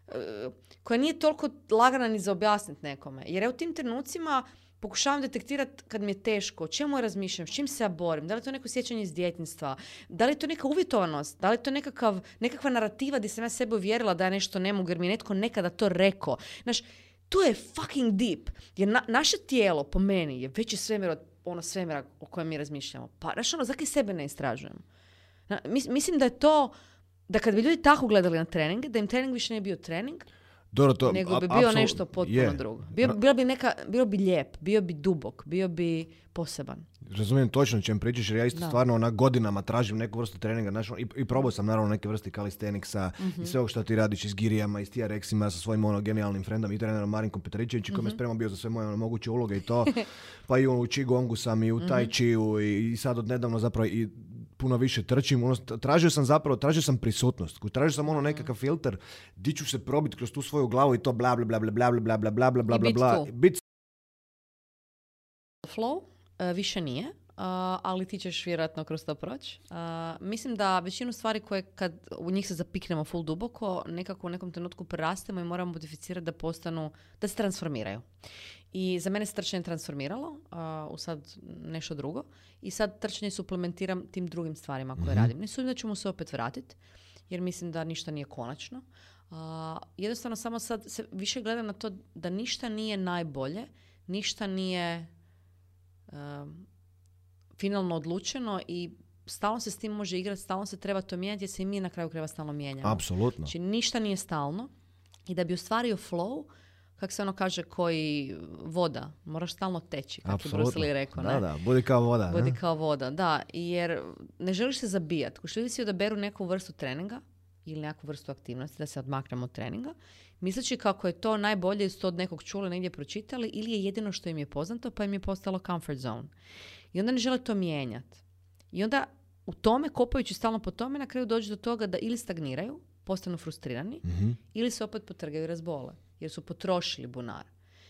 S2: e, koja nije toliko lagana ni za objasniti nekome. Jer ja u tim trenucima pokušavam detektirati kad mi je teško, o čemu ja razmišljam, s čim se ja borim, da li je to neko sjećanje iz djetinjstva, da li je to neka uvjetovanost, da li je to nekakav, nekakva narativa gdje sam ja sebe uvjerila da ja nešto ne mogu jer mi je netko nekada to rekao. Znaš, to je fucking deep. Jer na- naše tijelo, po meni, je veći svemir od ono svemira o kojem mi razmišljamo. Pa, znaš, ono, zakaj sebe ne istražujemo? Na- mis- mislim da je to, da kad bi ljudi tako gledali na treninge, da im trening više ne bi bio trening,
S1: Dobro, to,
S2: nego bi bio nešto potpuno
S1: je.
S2: drugo. Bio, bilo, bi neka, bilo bi lijep, bio bi dubok, bio bi poseban.
S1: Razumijem točno o čem pričaš jer ja isto
S2: Da.
S1: stvarno onak godinama tražim neku vrstu treninga. Znaš, ono, i, I probao sam naravno neke vrste kalisteniksa
S2: Mhm.
S1: i sve ovo što ti radiš s girijama i s TRX-ima sa svojim ono genijalnim frendom i trenerom Marinkom Petričevićem koji me
S2: Mhm.
S1: spremao bio za sve moje ono, moguće uloge i to. (laughs) pa i ono, u Qigongu sam i u
S2: Mhm.
S1: Tai Chiu i, i sad od nedavno zapravo i puno više trčim. Ono, tražio sam zapravo, tražio sam prisutnost. Tražio sam ono nekakav filter di ću se probiti kroz tu svoju glavu i to bla bla bla bla bla bla bla bla bla bla bla bla. Bit
S2: Flow e, više nije, a, ali ti ćeš vjerojatno kroz to proći. A, mislim da većinu stvari koje kad u njih se zapiknemo full duboko, nekako u nekom trenutku prerastemo i moramo modificirati da postanu, da se transformiraju. I za mene se trčanje transformiralo a, u sad nešto drugo i sad trčanje suplementiram tim drugim stvarima koje radim. Ne sumnjam da ću mu se opet vratiti, jer mislim da ništa nije konačno. A, jednostavno samo sad se više gledam na to da ništa nije najbolje, ništa nije um, finalno odlučeno i stalno se s tim može igrati, stalno se treba to mijenjati jer se i mi na kraju krajeva stalno mijenjamo.
S1: Apsolutno.
S2: Znači ništa nije stalno i da bi ostvario flow, kako se ono kaže, koji voda, moraš stalno teći, kako je. Bruce Lee rekao.
S1: Da,
S2: ne?
S1: da, budi kao voda.
S2: Budi
S1: ne?
S2: kao voda, da. Jer ne želiš se zabijati. Ko ljudi si odaberu neku vrstu treninga ili neku vrstu aktivnosti, da se odmaknemo od treninga, misleći kako je to najbolje, su to od nekog čuli, negdje pročitali, ili je jedino što im je poznato, pa im je postalo comfort zone. I onda ne žele to mijenjati. I onda u tome, kopajući stalno po tome, na kraju dođu do toga da ili stagniraju, postanu frustrirani,
S1: Mhm.
S2: ili se opet potrgaju i razbole, jer su potrošili bunar.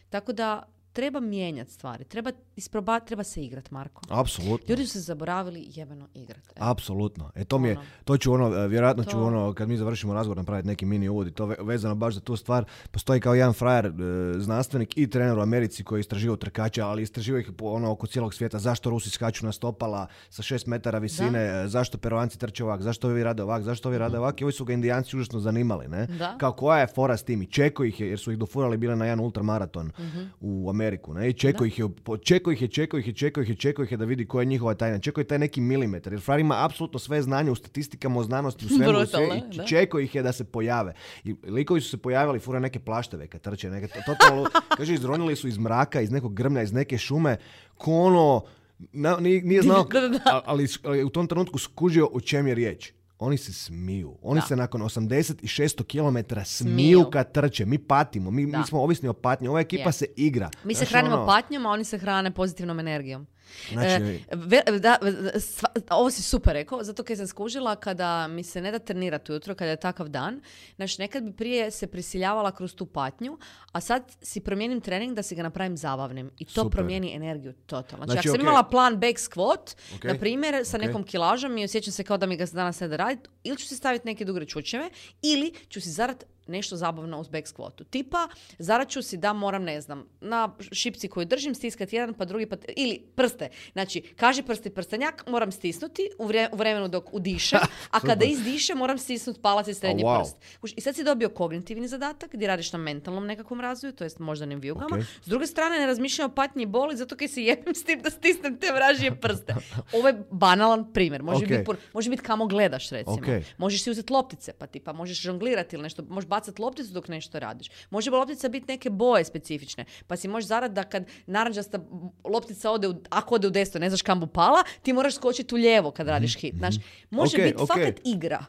S2: Tako da treba mijenjati stvari, treba isprobati, treba se igrat, Marko.
S1: Apsolutno.
S2: Ljudi su se zaboravili jebeno igrat. Evo.
S1: Apsolutno. E to mi je,
S2: Ono.
S1: to ću ono, e, vjerojatno ću
S2: To-
S1: ono, kad mi završimo razgovor napraviti neki mini uvod i to ve- vezano baš za tu stvar. Postoji kao jedan frajer, e, znanstvenik i trener u Americi koji istraživao trkača, ali istraživao ih ono, oko cijelog svijeta. Zašto Rusi skaču na stopala sa šest metara visine, e, zašto Peruanci trče ovak, zašto ovi rade ovak, zašto ovi rade ovak. I ovi su ga indijanci užasno zanimali, ne?
S2: Da.
S1: Kao koja je fora s tim i čeko ih je, jer su ih dofurali bile na jedan ultramaraton u Ameriku, ne? I čeko ih je, čeko ih je, čeko ih je, čeko ih je, čeko ih je da vidi koja je njihova tajna. Čeko je taj neki milimetar, jer frajer ima apsolutno sve znanje u statistikama, u znanosti, u (laughs) svemu, u sve, i
S2: da.
S1: čeko ih je da se pojave. I likovi su se pojavili, fura neke plašteve kad trče, neke, to- totalno, (laughs) kaže, izronili su iz mraka, iz nekog grmlja, iz neke šume, ko ono, na- nije, nije znao, (laughs) ali, ali u tom trenutku skužio o čem je riječ. Oni se smiju. Oni
S2: Da.
S1: se nakon 80 i 600 km smiju
S2: Smiju.
S1: kad trče. Mi patimo. Mi, mi smo ovisni o patnji. Ova ekipa
S2: Je.
S1: se igra.
S2: Mi se
S1: Znaš,
S2: hranimo
S1: ono,
S2: patnjom, a oni se hrane pozitivnom energijom.
S1: Znači,
S2: E, ve- da, sva- ovo si super rekao, zato kad sam skužila kada mi se ne da trenirati ujutro, kada je takav dan, znači nekad bi prije se prisiljavala kroz tu patnju, a sad si promijenim trening da si ga napravim zabavnim. I to
S1: Super.
S2: promijeni energiju totalno. Znači,
S1: Znači,
S2: ako sam
S1: ok.
S2: imala plan back squat,
S1: Ok,
S2: na primjer, sa
S1: ok.
S2: nekom kilažom i osjećam se kao da mi ga danas ne da raditi, ili ću si staviti neke dugre čučeve, ili ću si zarat nešto zabavno uz back squatu. Tipa, zarat ću si da moram, ne znam, na šipci koju držim stiskat jedan pa drugi pa ili prste. Znači, kaži prsti prstenjak, moram stisnuti u, vre- u vremenu dok udišem, (laughs) a kada
S1: Super.
S2: izdišem moram stisnuti palac i srednji
S1: A, wow.
S2: prst. I sad si dobio kognitivni zadatak gdje radiš na mentalnom nekakvom razvoju, to jest moždanim vijugama.
S1: Ok.
S2: S druge strane, ne razmišljam o patnji i boli zato kaj se jebim s tim da stisnem te vražije prste. (laughs) Ovo je banalan primjer. Može biti može biti kamo gledaš, recimo. Možeš si uzeti loptice, pa tipa možeš žonglirati ili nešto, možeš bacati lopticu dok nešto radiš. Može loptica biti neke boje specifične, pa si možeš zarad da kad naranđasta loptica ode, u, ako ode u desno, ne znaš kam bu pala, ti moraš skočiti u lijevo kad radiš hit. Znaš, može
S1: Ok,
S2: biti
S1: ok.
S2: fakat igra.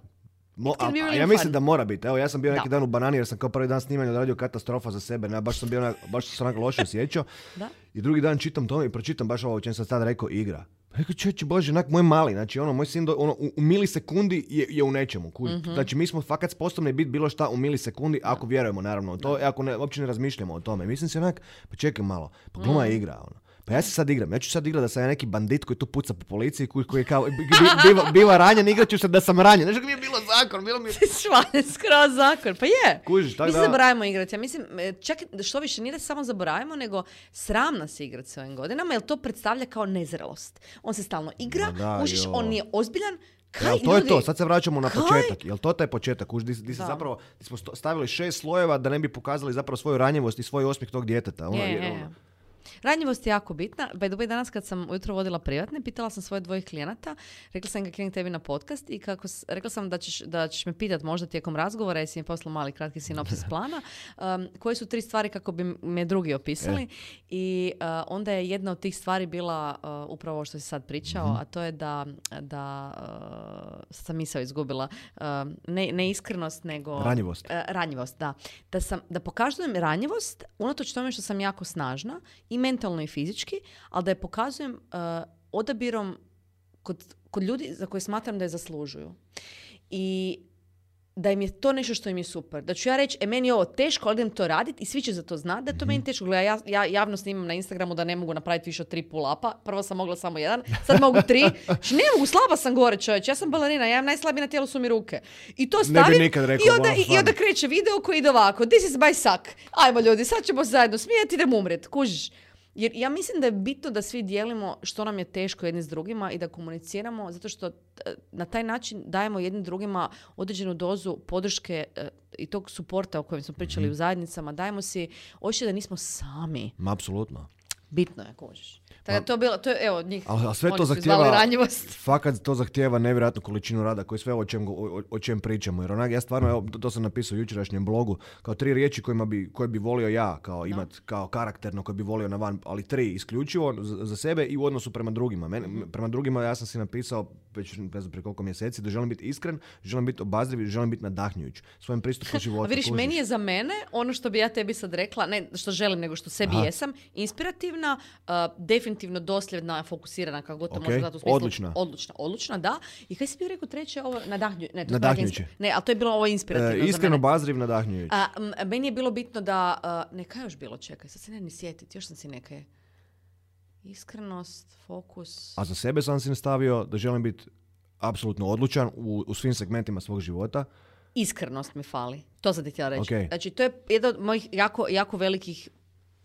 S1: Mo- a, a ja mislim da mora biti. Evo, ja sam bio neki
S2: Da.
S1: dan u banani jer sam kao prvi dan snimanja odradio katastrofa za sebe. Ne, baš sam bio onak- baš sam onako loše osjećao.
S2: Da.
S1: I drugi dan čitam to i pročitam baš ovo o čem sam sad rekao igra. Rekao, čeći bože, onak moj mali, znači ono, moj sin do, ono, u, u milisekundi je, je u nečemu. kuž.
S2: Mhm.
S1: Znači mi smo fakat sposobni biti bilo šta u milisekundi ako vjerujemo naravno u to, i ako ne, uopće ne razmišljamo o tome. Mislim se onak, pa čekaj malo, pa gluma
S2: Mhm.
S1: je igra, ono. Pa ja se sad igram, ja ću sad igrati da sam ja neki bandit koji tu puca po policiji, koji, koji je kao, bi- bi- biva, biva ranjen, igrat ću se da sam ranjen. Znaš kako mi je bilo zakon, bilo mi je (laughs)
S2: skroz zakon. Pa je.
S1: Kužiš, tako
S2: Mi se
S1: da-
S2: zaboravimo igrati. Ja mislim, e, čak što više nije da se samo zaboravimo, nego sram nas je igrati s ovim godinama, jer to predstavlja kao nezrelost. On se stalno igra,
S1: da,
S2: kužiš,
S1: jo.
S2: on nije ozbiljan. Kaj,
S1: Jel, to je
S2: ljudi?
S1: to, sad se vraćamo na
S2: kaj?
S1: početak. Jel to taj početak? Už, di, di se zapravo, di smo stavili šest slojeva da ne bi pokazali zapravo svoju ranjivost i svoj osmijeh tog djeteta. Ono,
S2: Je, je,
S1: ono-
S2: je. Ranjivost je jako bitna. By the way, danas kad sam ujutro vodila privatne, pitala sam svoje dvojih klijenata, rekla sam ga krenim tebi na podcast i kako, rekla sam da ćeš, da ćeš me pitat možda tijekom razgovora, jesi mi poslao mali kratki sinopsis (laughs) plana, um, koje su tri stvari kako bi me drugi opisali i uh, onda je jedna od tih stvari bila uh, upravo ovo što si sad pričao, a to je da, da uh, sam misao izgubila, uh, ne, ne iskrenost, nego...
S1: Ranjivost.
S2: E, ranjivost, da. Da, sam, da pokazujem ranjivost, unatoč tome što sam jako snažna, i mentalno i fizički, ali da je pokazujem e, odabirom kod, kod ljudi za koje smatram da je zaslužuju. I da im je to nešto što im je super. Da ću ja reći, e, meni je ovo teško, ali idem to raditi i svi će za to znati da je to meni teško. Gle, ja, ja javno snimam na Instagramu da ne mogu napraviti više od tri pull-upa. Prvo sam mogla samo jedan, sad mogu tri. Znači, ne mogu, slaba sam gore čovječ. Ja sam balerina, ja imam najslabije na tijelu su mi ruke. I to
S1: bi
S2: stavim
S1: nikad rekao,
S2: i, onda, i, i onda kreće video koji ide ovako. This is my suck. Ajmo ljudi, sad ćemo zajedno smijeti, idem umret. Kužiš. Jer ja mislim da je bitno da svi dijelimo što nam je teško jedni s drugima i da komuniciramo, zato što e, na taj način dajemo jednim drugima određenu dozu podrške e, i tog suporta o kojem smo pričali u zajednicama. Dajemo si osjećaj da nismo sami.
S1: Ma, apsolutno.
S2: Bitno je, kužiš. Tako da to bilo, to je, evo, njih,
S1: Ali, ali sve
S2: oni
S1: to zahtjeva,
S2: ranjivost. (laughs)
S1: fakat to zahtjeva nevjerojatnu količinu rada koji sve o čem, o, o čem pričamo. Jer onak, ja stvarno, evo, to, sam napisao u jučerašnjem blogu, kao tri riječi kojima bi, koje bi volio ja kao imat, kao karakterno, koje bi volio na van, ali tri isključivo za, sebe i u odnosu prema drugima. Mene,
S2: Mhm.
S1: Prema drugima ja sam si napisao već ne znam prije koliko mjeseci da želim biti iskren, želim biti obazriv želim biti nadahnjujuć svojim pristupom (laughs) životu.
S2: A vidiš,
S1: kužiš?
S2: meni je za mene ono što bi ja tebi sad rekla, ne što želim, nego što sebi
S1: Aha.
S2: jesam, inspirativna, uh, definitivno dosljedna, fokusirana, kako god to
S1: Ok,
S2: može dati u smislu.
S1: odlična.
S2: Odlična, odlična, da. I kaj si bi rekao treće, ovo nadahnju, ne, to je
S1: Nadahnjujuće.
S2: Ne, ali to je bilo ovo inspirativno
S1: E,
S2: za
S1: iskren,
S2: mene.
S1: obazriv, nadahnjujuć.
S2: A, m, meni je bilo bitno da, uh, neka još bilo, čekaj, sad se ne ni sjetiti, još sam si neka je. Iskrenost, fokus.
S1: A za sebe sam si nastavio da želim biti apsolutno odlučan u, u svim segmentima svog života.
S2: Iskrenost mi fali. To sam ti htjela reći.
S1: Ok.
S2: Znači, to je jedan od mojih jako, jako velikih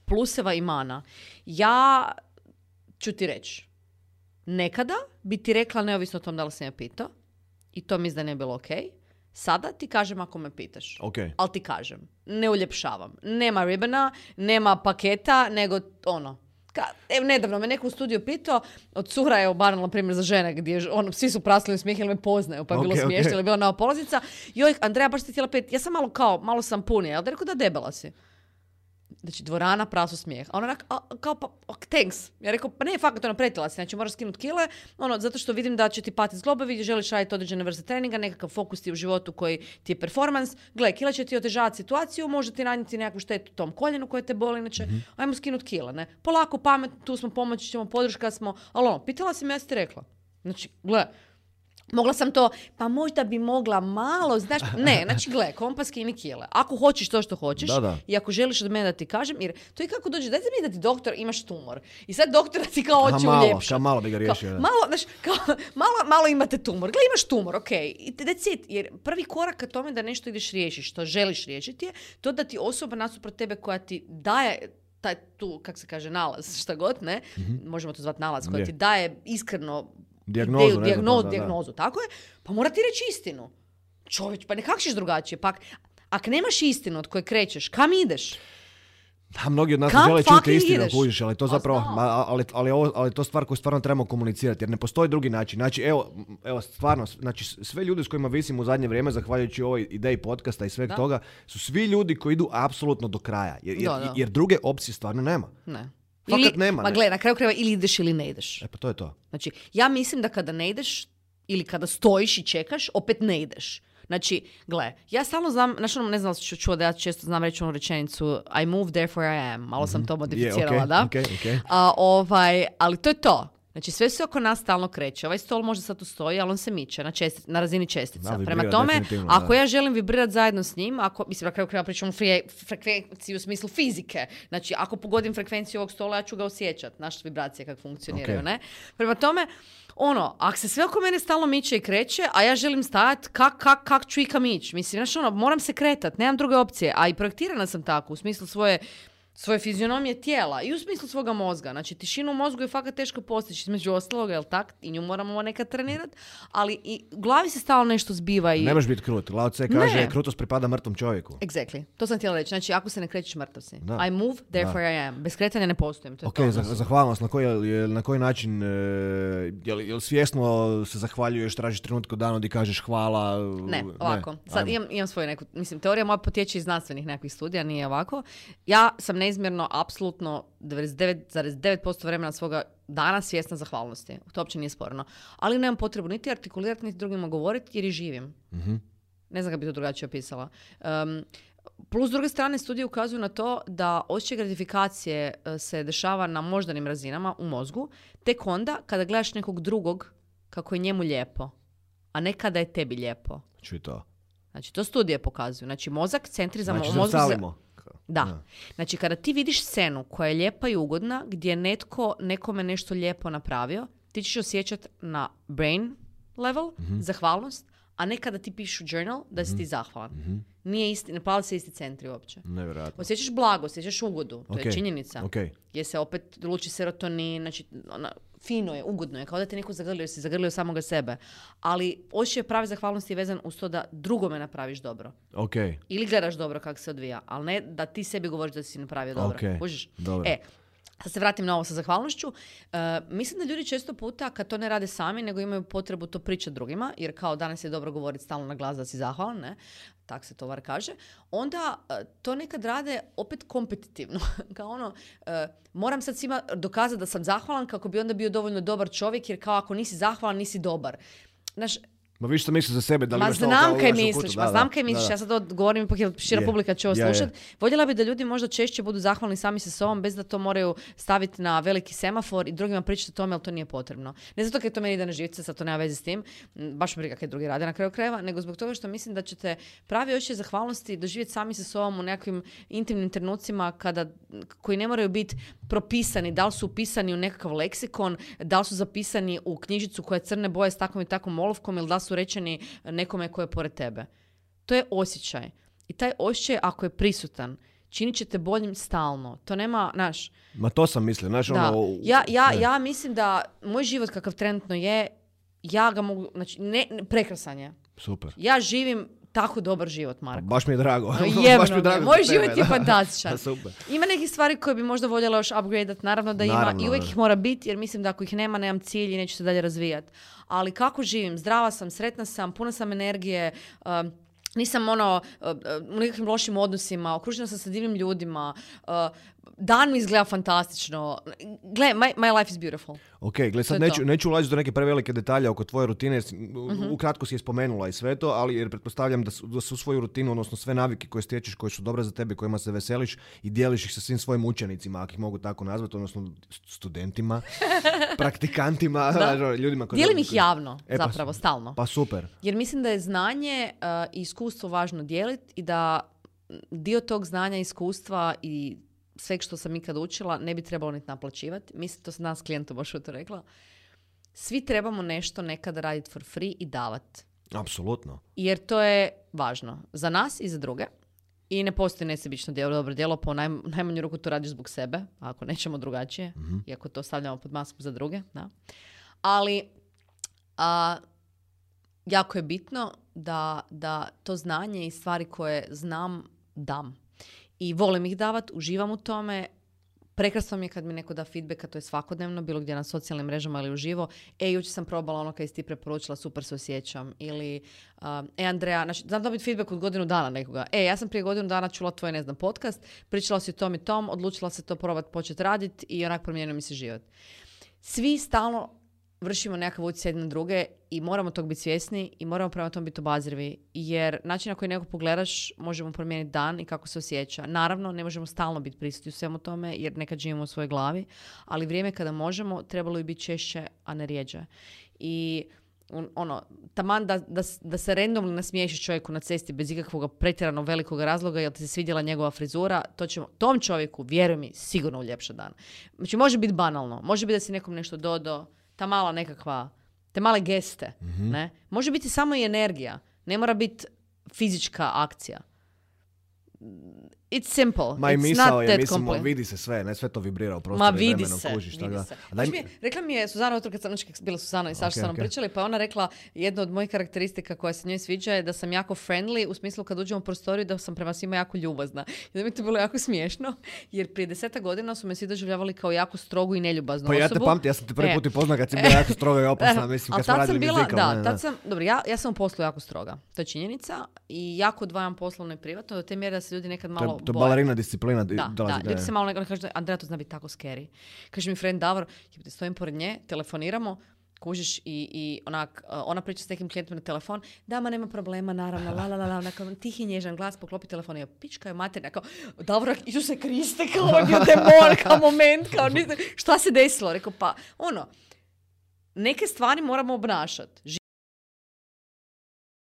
S2: pluseva i mana. Ja ću ti reći, nekada bi ti rekla neovisno o tom da li sam ja pitao i to mislim da ne bi bilo ok. Sada ti kažem ako me pitaš.
S1: Ok.
S2: Ali ti kažem, ne uljepšavam. Nema ribena, nema paketa, nego ono, Ka, evo, nedavno me neko u studiju pitao, od cura je obarnala primjer za žene, gdje je, ono, svi su prasili u smijeh jer me poznaju, pa je bilo
S1: Ok, ok.
S2: smiješno, ili je bila nova polaznica. Joj, Andreja, baš ti htjela pet, ja sam malo kao, malo sam punija, ali da rekao da debela si. Znači, dvorana, prasu smijeh. A ona onak, a, kao pa, ok, thanks. Ja rekao, pa ne, fakat, ono, pretila si, znači moraš skinuti kile, ono, zato što vidim da će ti pati zglobovi, želiš raditi određene vrste treninga, nekakav fokus ti u životu koji ti je performans. Gle, kila će ti otežavati situaciju, može ti nanijeti nekakvu štetu tom koljenu koje te boli, inače, ajmo skinuti kila, ne. Polako, pamet, tu smo, pomoći ćemo, podrška smo, ali ono, pitala sam, ja sam ti rekla. Znači, gle, Mogla sam to, pa možda bi mogla malo, znaš, ne, znači (laughs) gle, kompas skini kile. Ako hoćeš to što hoćeš
S1: Da, da.
S2: i ako želiš od mene da ti kažem, jer to je kako dođe, dajte mi da ti doktor imaš tumor. I sad doktora ti kao hoće
S1: malo,
S2: uljepšati.
S1: kao malo bi ga
S2: Kao,
S1: riješio. da.
S2: malo, znaš, kao, malo, malo imate tumor. Gle, imaš tumor, ok. I that's it. Jer prvi korak ka tome da nešto ideš riješiti, što želiš riješiti je to da ti osoba nasuprot tebe koja ti daje taj tu, kak se kaže, nalaz, šta god, ne, možemo to zvati nalaz, koja ti daje iskreno
S1: Dijagnozu,
S2: ideju,
S1: ne znam,
S2: dijagno-
S1: da, da, da.
S2: dijagnozu, tako je, pa mora ti reći istinu. Čovječ, pa ne kak ćeš drugačije, pa ako nemaš istinu od koje krećeš, kam ideš?
S1: A mnogi od nas
S2: Kam
S1: žele čuti istinu, kužiš, ali to
S2: Pa
S1: zapravo, ma, ali, ali, ovo, ali to stvar koju stvarno trebamo komunicirati, jer ne postoji drugi način. Znači, evo, evo stvarno, znači, sve ljudi s kojima visim u zadnje vrijeme, zahvaljujući ovoj ideji podcasta i sveg
S2: Da.
S1: toga, su svi ljudi koji idu apsolutno do kraja, jer, jer,
S2: Da, da.
S1: jer druge opcije stvarno nema.
S2: Ne.
S1: Fakat nema,
S2: Ma gle, na kraju krajeva ili ideš ili ne ideš.
S1: E pa to je to.
S2: Znači, ja mislim da kada ne ideš ili kada stojiš i čekaš, opet ne ideš. Znači, gle, ja stalno znam, znači ono, ne znam si čuo da ja često znam reći onu rečenicu I move therefore I am. Malo sam to modificirala,
S1: Mhm. ok,
S2: da?
S1: ok, ok.
S2: A, ovaj, ali to je to. Znači, sve se oko nas stalno kreće. Ovaj stol možda sad tu stoji, ali on se miče na, česti- na razini čestica.
S1: Da,
S2: Prema tome, ako
S1: da.
S2: ja želim vibrirati zajedno s njim, ako, mislim, na kraju krajeva pričamo fre- frekvenciju u smislu fizike. Znači, ako pogodim frekvenciju ovog stola, ja ću ga osjećat. Naše vibracije kako funkcioniraju,
S1: Ok.
S2: ne? Prema tome, ono, ako se sve oko mene stalno miče i kreće, a ja želim stajat, kak, kak, kak ću ikam ići? Mislim, znaš, ono, moram se kretat, nemam druge opcije. A i projektirana sam tako, u smislu svoje svoje fizionomije tijela i u smislu svoga mozga. Znači, tišinu u mozgu je fakat teško postići, između ostaloga, jel tak? I nju moramo nekad trenirati, ali i u glavi se stalno nešto zbiva i...
S1: Ne možeš biti krut. Lao Tse kaže,
S2: Ne.
S1: krutost pripada mrtvom čovjeku.
S2: Exactly. To sam htjela reći. Znači, ako se ne krećeš, mrtav si.
S1: Da.
S2: I move, therefore I am. Bez kretanja ne postojim. To je
S1: Ok,
S2: to.
S1: za, zahvalnost. Na koji, na koji način, e, jel, jel svjesno se zahvaljuješ, tražiš trenutak u danu gdje kažeš hvala?
S2: Ne, ovako. Sad
S1: Ajmo.
S2: imam, imam svoju neku, mislim, teorija moja potječe iz znanstvenih nekakvih studija, nije ovako. Ja sam neizmjerno, apsolutno 99,9% vremena svoga dana svjesna zahvalnosti. To uopće nije sporno. Ali nemam potrebu niti artikulirati, niti drugima govoriti jer i živim.
S1: Mhm.
S2: Ne znam kako bi to drugačije opisala. Um, plus, s druge strane, studije ukazuju na to da osjećaj gratifikacije e, se dešava na moždanim razinama u mozgu, tek onda kada gledaš nekog drugog kako je njemu lijepo, a ne kada je tebi lijepo.
S1: Čuj to.
S2: Znači, to studije pokazuju. Znači, mozak, centri za
S1: Znači,
S2: mo-
S1: zrcalimo.
S2: Da. Znači, kada ti vidiš scenu koja je lijepa i ugodna, gdje je netko nekome nešto lijepo napravio, ti ćeš osjećati na brain level,
S1: Mhm.
S2: zahvalnost, a ne kada ti pišu journal da si ti zahvalan.
S1: Mhm.
S2: Nije isti, ne pali se isti centri uopće.
S1: Nevjerojatno.
S2: Osjećaš blago, osjećaš ugodu, to
S1: Ok,
S2: je činjenica.
S1: ok.
S2: Gdje se opet luči serotonin, znači ona, fino je, ugodno je, kao da te neko zagrlio, si zagrlio samoga sebe. Ali osjećaj prave zahvalnosti je vezan uz to da drugome napraviš dobro.
S1: Ok,
S2: Ili gledaš dobro kako se odvija, ali ne da ti sebi govoriš da si napravio dobro.
S1: Ok,
S2: Kužiš?
S1: dobro.
S2: E, Sad se vratim na ovo sa zahvalnošću. E, mislim da ljudi često puta kad to ne rade sami, nego imaju potrebu to pričati drugima, jer kao danas je dobro govoriti stalno na glas da si zahvalan, ne? Tak se to var kaže, onda e, to nekad rade opet kompetitivno. (laughs) kao ono, e, moram sad svima dokazati da sam zahvalan kako bi onda bio dovoljno dobar čovjek, jer kao ako nisi zahvalan, nisi dobar. Znaš,
S1: Ma vi što misliš za sebe, da li
S2: Ma znam kaj misliš, ma znam kaj misliš, ja sad to govorim ipak jer šira
S1: Je.
S2: publika će ovo
S1: Je, je.
S2: slušat. Voljela bi da ljudi možda češće budu zahvalni sami sa sobom bez da to moraju staviti na veliki semafor i drugima pričati o tome, ali to nije potrebno. Ne zato kaj to meni ide na živce, sad to nema veze s tim, baš me briga kaj drugi rade na kraju krajeva, nego zbog toga što mislim da ćete pravi osjećaj zahvalnosti doživjeti sami sa sobom u nekakvim intimnim trenucima kada, koji ne moraju biti propisani, da li su upisani u nekakav leksikon, da li su zapisani u knjižicu koja je crne boje s takvom i takvom olovkom ili da li su rečeni nekome ko je pored tebe. To je osjećaj. I taj osjećaj ako je prisutan, činit će te boljim stalno. To nema, znaš,
S1: Ma to sam mislio, znaš, ono...
S2: Ja, ja,
S1: ne.
S2: ja mislim da moj život kakav trenutno je, ja ga mogu, znači, ne, ne- prekrasan je.
S1: Super.
S2: Ja živim tako dobar život,
S1: Pa
S2: Marko.
S1: Baš mi je drago.
S2: No, (laughs)
S1: baš
S2: jebno
S1: mi je drago
S2: Moj
S1: tebe,
S2: život je (laughs) fantastičan.
S1: Super.
S2: Ima nekih stvari koje bi možda voljela još upgradeat, naravno da ima i uvijek ih mora biti jer mislim da ako ih nema, nemam cilj i neću se dalje razvijati. Ali kako živim? Zdrava sam, sretna sam, puna sam energije, um, nisam ono uh, uh, u nekakvim lošim odnosima, okružena sam sa divnim ljudima, uh, dan mi izgleda fantastično. Gle, my, my life is beautiful.
S1: Ok, gle, sad neću,
S2: to.
S1: neću ulaziti do neke prevelike detalje oko tvoje rutine, u- ukratko si je spomenula i sve to, ali jer pretpostavljam da su, da su svoju rutinu, odnosno sve navike koje stječeš, koje su dobre za tebe, kojima se veseliš i dijeliš ih sa svim svojim učenicima, ako ih mogu tako nazvati, odnosno st- studentima, (laughs) praktikantima, znaš, ono, ljudima koji...
S2: Dijelim ih javno,
S1: E, pa
S2: zapravo, stalno.
S1: Pa super.
S2: Jer mislim da je znanje uh, i iskustvo važno dijeliti i da dio tog znanja, iskustva i sveg što sam ikad učila ne bi trebalo niti naplaćivati. Mislim, to sam danas klijentu baš to rekla. Svi trebamo nešto nekad raditi for free i davati.
S1: Apsolutno.
S2: Jer to je važno za nas i za druge. I ne postoji nesebično djelo, dobro djelo, po naj, najmanju ruku to radiš zbog sebe, ako nećemo drugačije, iako to stavljamo pod masku za druge. Da. Ali a, jako je bitno da, da to znanje i stvari koje znam dam. I volim ih davat, uživam u tome. Prekrasno mi je kad mi neko da feedback, a to je svakodnevno, bilo gdje na socijalnim mrežama ili uživo. E, jučer sam probala ono kaj si ti preporučila, super se osjećam. Ili, um, e, Andreja, znači, znam dobiti feedback od godinu dana nekoga. E, ja sam prije godinu dana čula tvoj, ne znam, podcast, pričala si o tom i tom, odlučila se to probati početi raditi i onak promijenio mi se život. Svi stalno vršimo nekakav utjecaj na druge i moramo tog biti svjesni i moramo prema tom biti obazrivi. Jer način na koji nekog pogledaš možemo promijeniti dan i kako se osjeća. Naravno, ne možemo stalno biti prisutni u svemu tome jer nekad živimo u svojoj glavi, ali vrijeme kada možemo trebalo bi biti češće, a ne rijeđe. I on- ono, taman da, da, da se randomno nasmiješi čovjeku na cesti bez ikakvog pretjerano velikog razloga jer ti se svidjela njegova frizura, to će tom čovjeku, vjeruj mi, sigurno uljepša dan. Znači, može biti banalno, može biti da si nekom nešto dodao, ta mala nekakva, te male geste, ne? Može biti samo i energija, ne mora biti fizička akcija. It's simple.
S1: Ma i
S2: It's
S1: misao
S2: not
S1: je,
S2: that
S1: mislim,
S2: compli-
S1: vidi se sve, ne sve to vibrira u prostoru
S2: Ma
S1: i
S2: vidi se,
S1: kužiš,
S2: vidi se.
S1: Daj mi-
S2: rekla mi je Suzana jutro kad sam, znači, bila Suzana i Saša
S1: Ok,
S2: sa mnom
S1: ok.
S2: pričali, pa ona rekla jedno od mojih karakteristika koja se njoj sviđa je da sam jako friendly, u smislu kad uđem u prostoriju da sam prema svima jako ljubazna. I da mi to bilo jako smiješno, jer prije deseta godina su me svi doživljavali kao jako strogu i neljubaznu
S1: Pa ja te
S2: osobu.
S1: pamtim, ja sam te prvi
S2: E.
S1: put upoznao kad si bila jako stroga i (laughs) opasna, mislim, kad smo radili
S2: bila, da,
S1: ne,
S2: tad sam, dobro, ja, ja sam u poslu jako stroga, to je činjenica i jako odvajam poslovno i privatno do te mjere da se ljudi nekad malo
S1: to je balerina disciplina. di-
S2: Da,
S1: dolazi,
S2: da, ljudi se malo nekako kažu, Andreja, to zna biti tako scary. Kaže mi friend Davor, stojim pored nje, telefoniramo, kužiš i, i onak, uh, ona priča s nekim klijentom na telefon, da, ma nema problema, naravno, la, la, la, la, (laughs) onako, tihi nježan glas, poklopi telefon i pička je materna, kao, Davor, Isuse Kriste, kao, ovo je bio demon, kao (laughs) moment, kao, nisam, šta se desilo? Rekao, pa, ono, neke stvari moramo obnašati.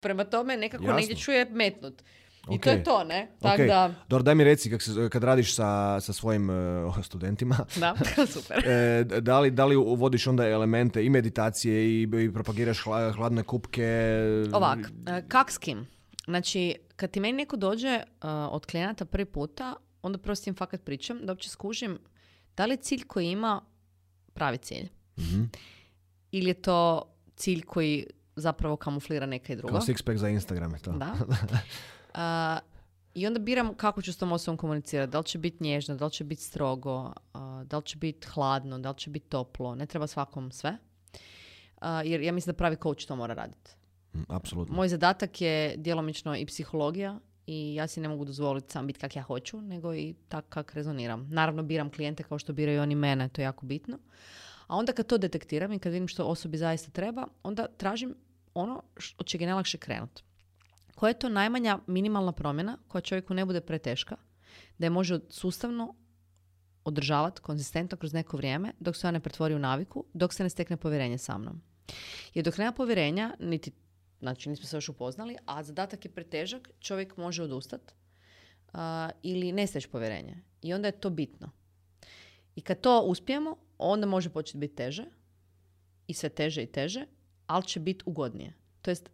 S2: Prema tome, nekako
S1: Jasno.
S2: negdje čuje metnut. I to je to, ne? Tako
S1: Ok.
S2: da,
S1: Dobro, daj mi reci kak se, kad radiš sa, sa svojim e, (laughs) studentima,
S2: da, (laughs) super.
S1: e, da, li, da li uvodiš onda elemente i meditacije i, i propagiraš hla- hladne kupke?
S2: Ovak, e, kak s kim? Znači, kad ti meni neko dođe e, od klijenata prvi puta, onda prvo s tim fakat pričam, da uopće skužim da li je cilj koji ima pravi cilj.
S1: Mhm.
S2: Ili je to cilj koji zapravo kamuflira neka i drugo.
S1: Kao six pack za Instagram je to.
S2: Da. (laughs) A, I onda biram kako ću s tom osobom komunicirati. Da li će biti nježno, da li će biti strogo, da li će biti hladno, da li će biti toplo. Ne treba svakom sve. jer ja mislim da pravi coach to mora raditi.
S1: Mm, apsolutno.
S2: Moj zadatak je djelomično i psihologija i ja si ne mogu dozvoliti sam biti kak ja hoću, nego i tak kak rezoniram. Naravno biram klijente kao što biraju oni mene, to je jako bitno. A onda kad to detektiram i kad vidim što osobi zaista treba, onda tražim ono od čega je najlakše krenuti. Koja je to najmanja minimalna promjena koja čovjeku ne bude preteška, da je može sustavno održavati konzistentno kroz neko vrijeme dok se ona ne pretvori u naviku, dok se ne stekne povjerenje sa mnom. Jer dok nema povjerenja, niti, znači nismo se još upoznali, a zadatak je pretežak, čovjek može odustati uh, ili ne steći povjerenje. I onda je to bitno. I kad to uspijemo, onda može početi biti teže i sve teže i teže, ali će biti ugodnije. To jest,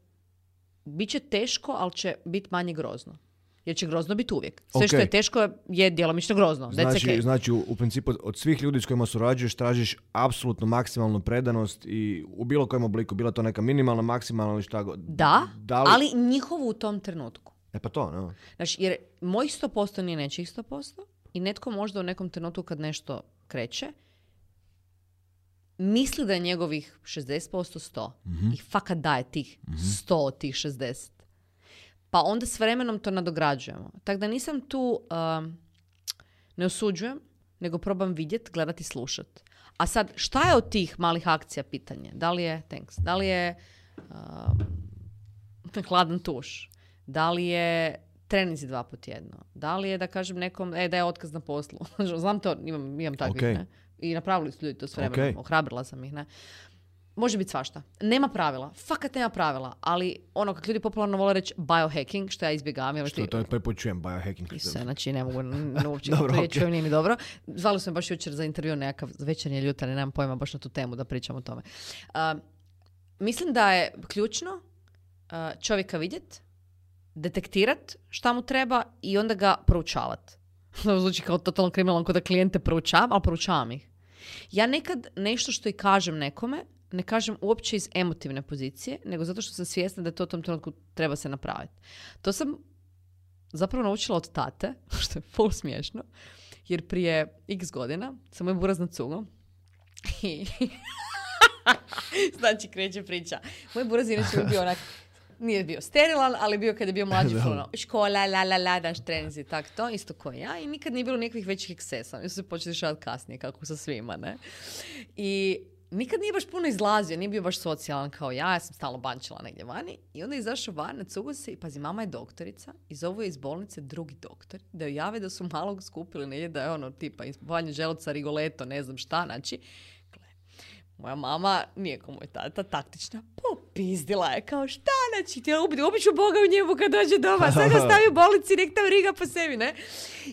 S2: bit će teško, ali će biti manje grozno. Jer će grozno biti uvijek. Sve što je teško je djelomično grozno.
S1: Znači, znači u, principu od svih ljudi s kojima surađuješ tražiš apsolutno maksimalnu predanost i u bilo kojem obliku, bila to neka minimalna, maksimalna ili šta god.
S2: Da, ali njihovu u tom trenutku.
S1: E pa to, ne?
S2: Znači, jer mojih 100% nije nečih 100% i netko možda u nekom trenutku kad nešto kreće, misli da je njegovih 60% 100 mm-hmm. i fakat daje tih mm 100 od tih 60. Pa onda s vremenom to nadograđujemo. Tako da nisam tu, um, ne osuđujem, nego probam vidjet, gledati, slušat. A sad, šta je od tih malih akcija pitanje? Da li je, thanks, da li je um, (laughs) hladan tuš? Da li je treninzi dva po tjedno? Da li je da kažem nekom, e, da je otkaz na poslu? (laughs) Znam to, imam, imam takvih, ne? I napravili su ljudi to s vremenom. Okay. Ohrabrila sam ih, ne. Može biti svašta. Nema pravila. Fakat nema pravila. Ali ono, kako ljudi popularno vole reći biohacking, što ja izbjegavam.
S1: Što to je prvi čujem, biohacking.
S2: Se, znači ne mogu (laughs) uopće dobro, okay. nije mi dobro. Zvali su me baš jučer za intervju nekakav večernji jutarnji, nemam pojma baš na tu temu da pričam o tome. Uh, mislim da je ključno uh, čovjeka vidjet, detektirat šta mu treba i onda ga proučavat. To zvuči kao totalno kriminalno, kao da klijente proučavam, ali proučavam ih. Ja nekad nešto što i kažem nekome, ne kažem uopće iz emotivne pozicije, nego zato što sam svjesna da to u tom trenutku treba se napraviti. To sam zapravo naučila od tate, (laughs) što je full smiješno, jer prije x godina sam moj buraz na cugu (laughs) i (laughs) znači kreće priča. Moj buraz inače bio onak nije bio sterilan, ali bio kad je bio mlađi (laughs) ono, škola, la la la, daš trenizi, tak to, isto kao ja. I nikad nije bilo nikakvih većih ekscesa. Mi su se počeli dešavati kasnije, kako sa svima, ne. I nikad nije baš puno izlazio, nije bio baš socijalan kao ja, ja sam stalno bančila negdje vani. I onda je izašao van na se i pazi, mama je doktorica i zovu je iz bolnice drugi doktor da joj jave da su malog skupili negdje da je ono tipa ispavanje želuca, rigoleto, ne znam šta, znači moja mama, nije kao moj tata, taktična, popizdila je, kao šta, znači, ti ubiti, obiću Boga u njemu kad dođe doma, (laughs) sad ga stavi u bolnici, nek tam riga po sebi, ne?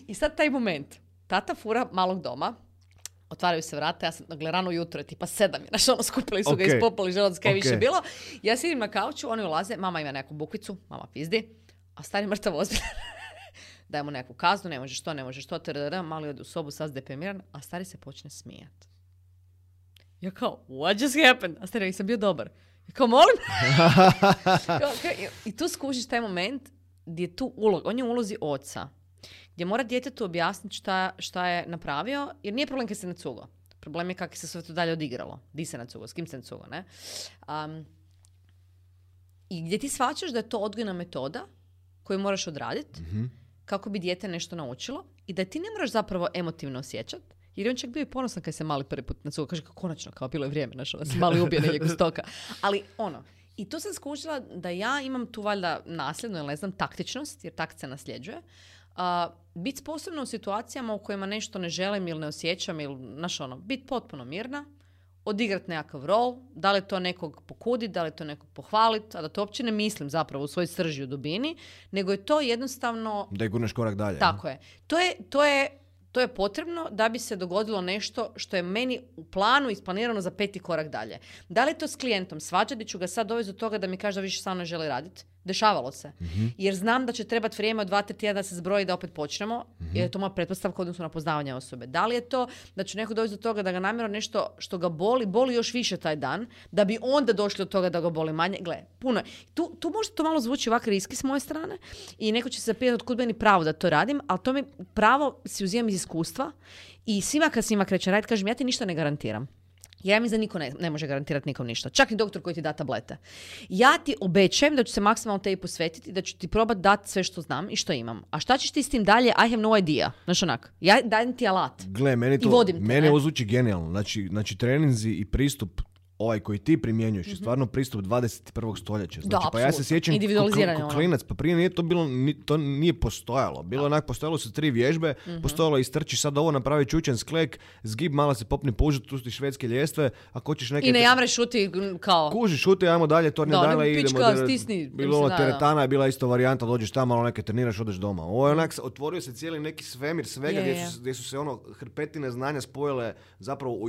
S2: I sad taj moment, tata fura malog doma, otvaraju se vrata, ja sam, dakle, rano jutro, tipa sedam je, ono, skupili su okay. ga, ispopali želodac, kaj okay. više bilo. Ja sidim na kauču, oni ulaze, mama ima neku bukvicu, mama pizdi, a stari mrtav ozbiljan. (laughs) Dajemo neku kaznu, ne možeš to, ne možeš to, mali ode u sobu, sad zdepemiran, a stari se počne smijat. Ja kao, what just happened? A stari, sam bio dobar. Ja kao, molim? (laughs) I tu skužiš taj moment gdje je tu ulog, on je u ulozi oca. Gdje mora djetetu objasniti šta, šta je napravio, jer nije problem kad se nacugo. Problem je kako se sve to dalje odigralo. Di se nacugo, s kim se nacugo, ne? Um, I gdje ti shvaćaš da je to odgojna metoda koju moraš odraditi mm kako bi dijete nešto naučilo i da ti ne moraš zapravo emotivno osjećati, jer on čak bio i ponosan kad se mali prvi put na Kaže, konačno, kao bilo je vrijeme, našao da se mali ubije negdje stoka. Ali ono, i tu sam skušala da ja imam tu valjda nasljednu, ili ne znam, taktičnost, jer takt se nasljeđuje. Uh, biti sposobna u situacijama u kojima nešto ne želim ili ne osjećam ili, znaš ono, biti potpuno mirna, odigrat nekakav rol, da li to nekog pokuditi, da li to nekog pohvaliti, a da to uopće ne mislim zapravo u svoj srži u dubini, nego je to jednostavno...
S1: Da je gurneš korak dalje.
S2: Tako je. To je, to je to je potrebno da bi se dogodilo nešto što je meni u planu isplanirano za peti korak dalje. Da li to s klijentom? Svađati ću ga sad dovesti do toga da mi kaže da više sa mnom želi raditi? Dešavalo se.
S1: Mhm.
S2: Jer znam da će trebati vrijeme od dva, tri tjedna da se zbroji da opet počnemo,
S1: Mhm.
S2: jer je to moja pretpostavka u odnosu na poznavanje osobe. Da li je to da će neko doći do toga da ga namjerno nešto što ga boli, boli još više taj dan, da bi onda došli do toga da ga boli manje. Gle, puno. Tu, tu možda to malo zvuči ovako riski s moje strane i neko će se zapitati otkud meni pravo da to radim, ali to mi pravo si uzimam iz iskustva i svima kad s njima krećem raditi, kažem ja ti ništa ne garantiram. Ja mislim da niko ne, ne može garantirati nikom ništa. Čak i doktor koji ti da tablete. Ja ti obećajem da ću se maksimalno tebi posvetiti, da ću ti probati dati sve što znam i što imam. A šta ćeš ti s tim dalje? I have no idea. Znaš onak, ja dajem ti alat.
S1: Gle, meni to,
S2: vodim te,
S1: mene
S2: ne?
S1: ovo zvuči genijalno. Znači, znači treninzi i pristup ovaj koji ti primjenjuješ je stvarno pristup 21. stoljeća. Znači, pa ja se sjećam
S2: ono.
S1: klinac, pa prije nije to bilo, to nije postojalo. Bilo je onak, postojalo su tri vježbe,
S2: Mhm.
S1: postojalo istrči sad ovo, napravi čučen sklek, zgib, malo se popni pužut, tu ti švedske ljestve, ako hoćeš neke...
S2: I ne jamre šuti kao...
S1: Kuži, šuti, ajmo dalje, tornje
S2: Da,
S1: dalje,
S2: nego
S1: idemo.
S2: pička,
S1: da-
S2: stisni,
S1: Bilo ono,
S2: da, da.
S1: teretana je bila isto varijanta, dođeš tamo, malo neke treniraš, odeš doma. Ovo je onak, otvorio se cijeli neki svemir svega
S2: Je,
S1: gdje,
S2: je.
S1: su, gdje su se ono hrpetine znanja spojile zapravo u,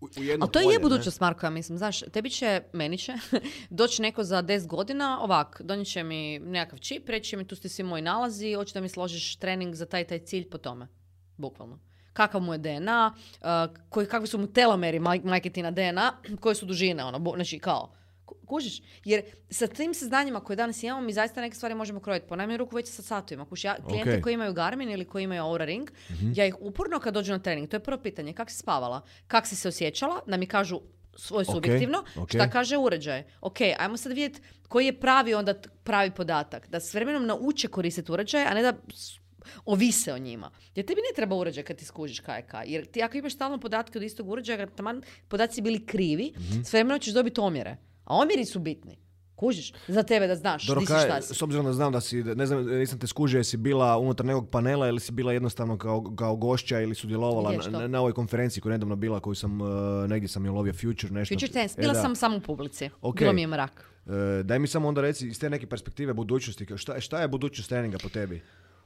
S1: u jedno
S2: Ali to
S1: polje,
S2: je budućnost, Marko, ja mislim. Znaš, tebi će, meni će, (laughs) doći neko za 10 godina, ovak, donijet će mi nekakav čip, reći će mi tu ste svi moji nalazi, hoće da mi složiš trening za taj taj cilj po tome. Bukvalno. Kakav mu je DNA, uh, koji, kakvi su mu telomeri maj, majke ti na DNA, (clears throat) koje su dužine, ono, znači kao, kužiš? Jer sa tim saznanjima koje danas imamo, mi zaista neke stvari možemo krojiti. Po najmanju ruku već sa satovima. Kuš, ja, klijente
S1: Ok.
S2: koji imaju Garmin ili koji imaju Oura Ring,
S1: Mhm.
S2: ja ih uporno kad dođu na trening, to je prvo pitanje, kak si spavala, kak si se osjećala, da mi kažu svoj
S1: Ok,
S2: subjektivno,
S1: ok.
S2: šta kaže uređaj. Ok, ajmo sad vidjeti koji je pravi onda pravi podatak. Da s vremenom nauče koristiti uređaj, a ne da ovise o njima. Jer tebi ne treba uređaj kad ti skužiš kaj je kaj. Jer ti ako imaš stalno podatke od istog uređaja, taman podaci bili krivi,
S1: Mhm.
S2: s vremenom ćeš dobiti omjere. A omjeri su bitni. Kužiš? Za tebe da znaš
S1: Dobro,
S2: di si
S1: kaj-
S2: šta si.
S1: s obzirom da znam da si, ne znam, nisam te skužio, jesi bila unutar nekog panela ili si bila jednostavno kao, kao gošća ili sudjelovala na, na, ovoj konferenciji koja je nedavno bila, koju sam, uh, negdje sam je lovio Future, nešto.
S2: Future Tense.
S1: E,
S2: Bila
S1: da.
S2: sam samo u publici.
S1: Ok.
S2: Bilo mi je mrak.
S1: E, daj mi samo onda reci iz te neke perspektive budućnosti, šta, šta je budućnost treninga po tebi?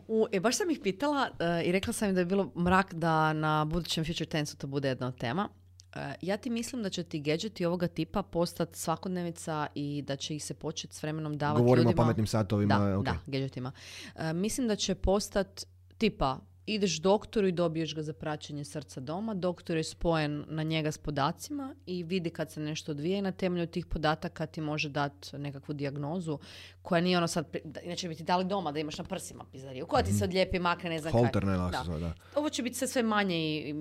S2: U, e, baš sam ih pitala e, i rekla sam im da je bilo mrak da na budućem Future Tense to bude jedna od tema. E, ja ti mislim da će ti gadgeti ovoga tipa postati svakodnevica i da će ih se početi s vremenom davati
S1: Govorimo o pametnim satovima.
S2: Da, da, gadgetima. E, mislim da će postati tipa ideš doktoru i dobiješ ga za praćenje srca doma, doktor je spojen na njega s podacima i vidi kad se nešto odvije i na temelju tih podataka ti može dati nekakvu dijagnozu koja nije ono sad, inače bi ti dali doma da imaš na prsima pizdariju, koja ti se odlijepi, makne, ne znam kaj.
S1: Holter, ne,
S2: Da.
S1: da.
S2: Ovo će biti sve sve manje i